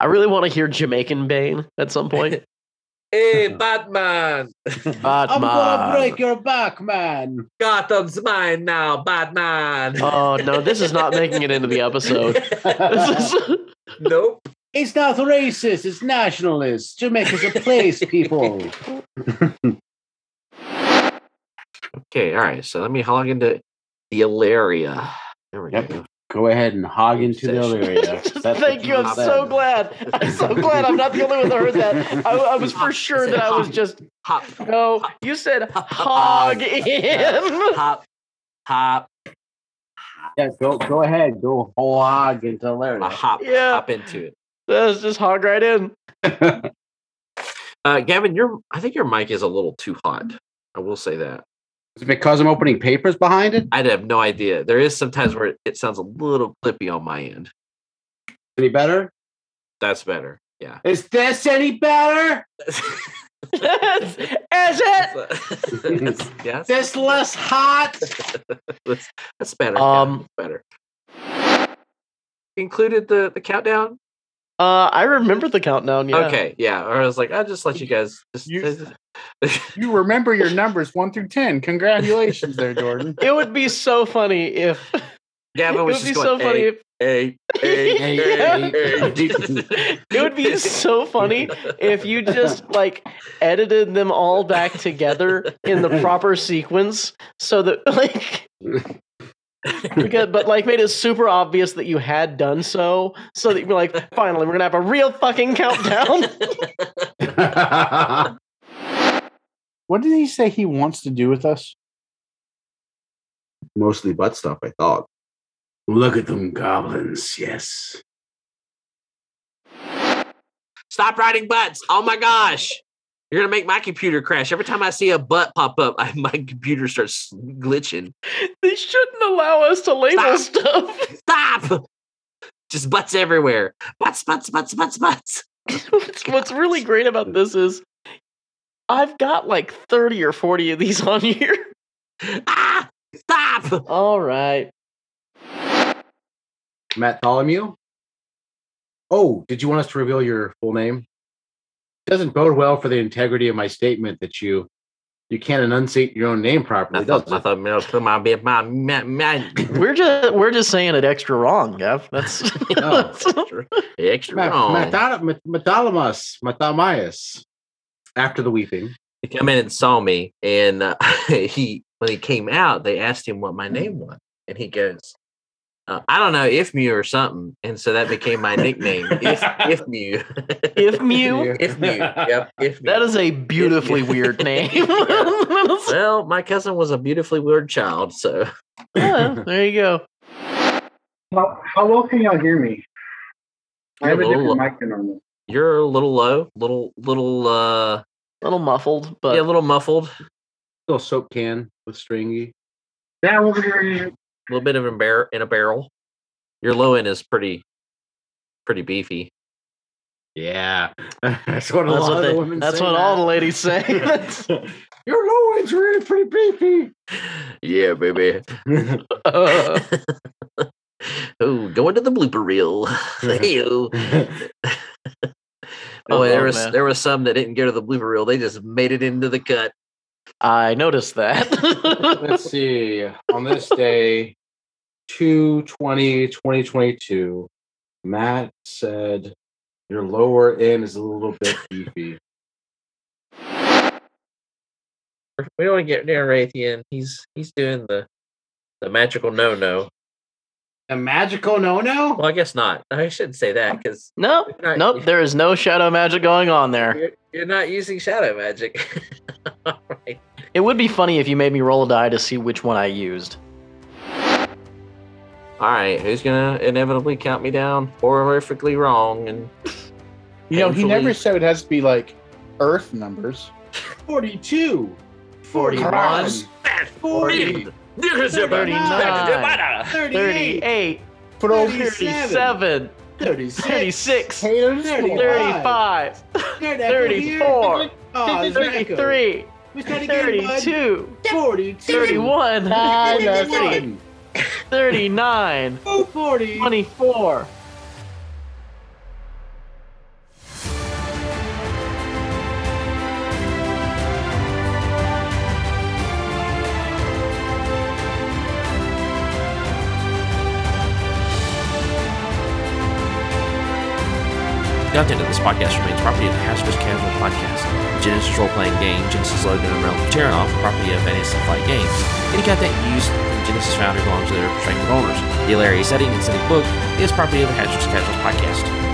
I really want to hear Jamaican Bane at some point. Hey, Batman! I'm gonna break your back, man. Gotham's mine now, Batman. Oh no, this is not making it into the episode. Is nope. It's not racist. It's nationalist. Jamaica's a place, people. Okay, all right. So let me hog into the Ilaria. There we Yep. go. Go ahead and hog into the other area. Thank you. I'm so glad. I'm so glad I'm not the only one that heard that. I, I was for sure that I was just Hop, no. You said hog in. hop, hop, Yeah, go go ahead. Go whole hog into the a area. hop, Yeah. hop into it. Let's just hog right in. Uh, Gavin, your I think your mic is a little too hot. I will say that. Is it because I'm opening papers behind it? I have no idea. There is sometimes where it, it sounds a little clippy on my end. Any better? That's better. Yeah. Is this any better? Is it? yes. yes. This less hot? that's, that's better. Um, yeah, better. Included the the countdown. Uh, I remember the countdown. Yeah. Okay, yeah. Or I was like, I'll just let you guys. Just, You- You remember your numbers one through ten. Congratulations, there, Jordan. It would be so funny if. Gavin it was would be just so going, funny "Hey, if. Hey, hey, Hey, hey, hey, hey." It would be so funny if you just like edited them all back together in the proper sequence so that like because, but like made it super obvious that you had done so so that you're like finally we're gonna have a real fucking countdown What did he say he wants to do with us? Mostly butt stuff, I thought. Look at them goblins, yes. Stop writing butts. Oh my gosh. You're gonna make my computer crash. Every time I see a butt pop up, I, my computer starts glitching. they shouldn't allow us to label stuff Stop! Just butts everywhere. Butts, butts, butts, butts, butts. what's, what's really great about this is i've got like 30 or 40 of these on here Ah! Stop! all right Matt Tholomew? Oh, did you want us to reveal your full name? Doesn't bode well for the integrity of my statement that you You can't enunciate your own name properly. I thought, does I it? thought my, my, my, my, my, We're just we're just saying it extra wrong, Gav. That's Oh. extra, extra Ma- wrong. Matala- Mat- Matalamas, Matamias. After the weeping. he come in and saw me and uh, he when he came out they asked him what my name was and he goes uh, i don't know if mew or something and so that became my nickname if if mew if Mew. if mew yep if mew. That is a beautifully weird name. well my cousin was a beautifully weird child so Yeah, there you go. How, how well can y'all hear me? I have a a little- different mic than normal. you're a little low little little uh A little muffled, but yeah a little muffled Little soap can with stringy. Yeah, over here. a little bit of a bar- in a barrel your low end is pretty pretty beefy Yeah. That's what a that's lot what, of they, the women that's say what now. all the ladies say. Your low end's really pretty beefy. yeah baby Uh, oh going to the blooper reel Hey-o. Oh, Boy, there oh, was man. there was some that didn't go to the blooper reel. They just made it into the cut. I noticed that. Let's see. On this day, 2 20, 2022, Matt said your lower end is a little bit beefy. We don't want to get near Raytheon. He's he's doing the the magical no no. A magical no no? Well, I guess not. I shouldn't say that because nope, nope. There is no shadow magic going on there. you're, you're not using shadow magic. All right. It would be funny if you made me roll a die to see which one I used. All right. Who's gonna inevitably count me down horrifically wrong? And You know, he never said it has to be like Earth numbers. 42. 41, 40, 39, 38. 38, But over 37, 36. 36, 35, 34, Oh, it's Echo. 33, Who's trying to get him, bud? 32, 42. 31, 41. 39, 40. 24. Content of this podcast remains property of the Hazardous Casual Podcast, the Genesys role-playing game, Genesys logo and Realm of Terrinoth, property of Fantasy Flight Games. Any content used from Genesys Foundry belongs to their respective owners. The hilarious setting and setting book is property of the Hazardous Casual Podcast.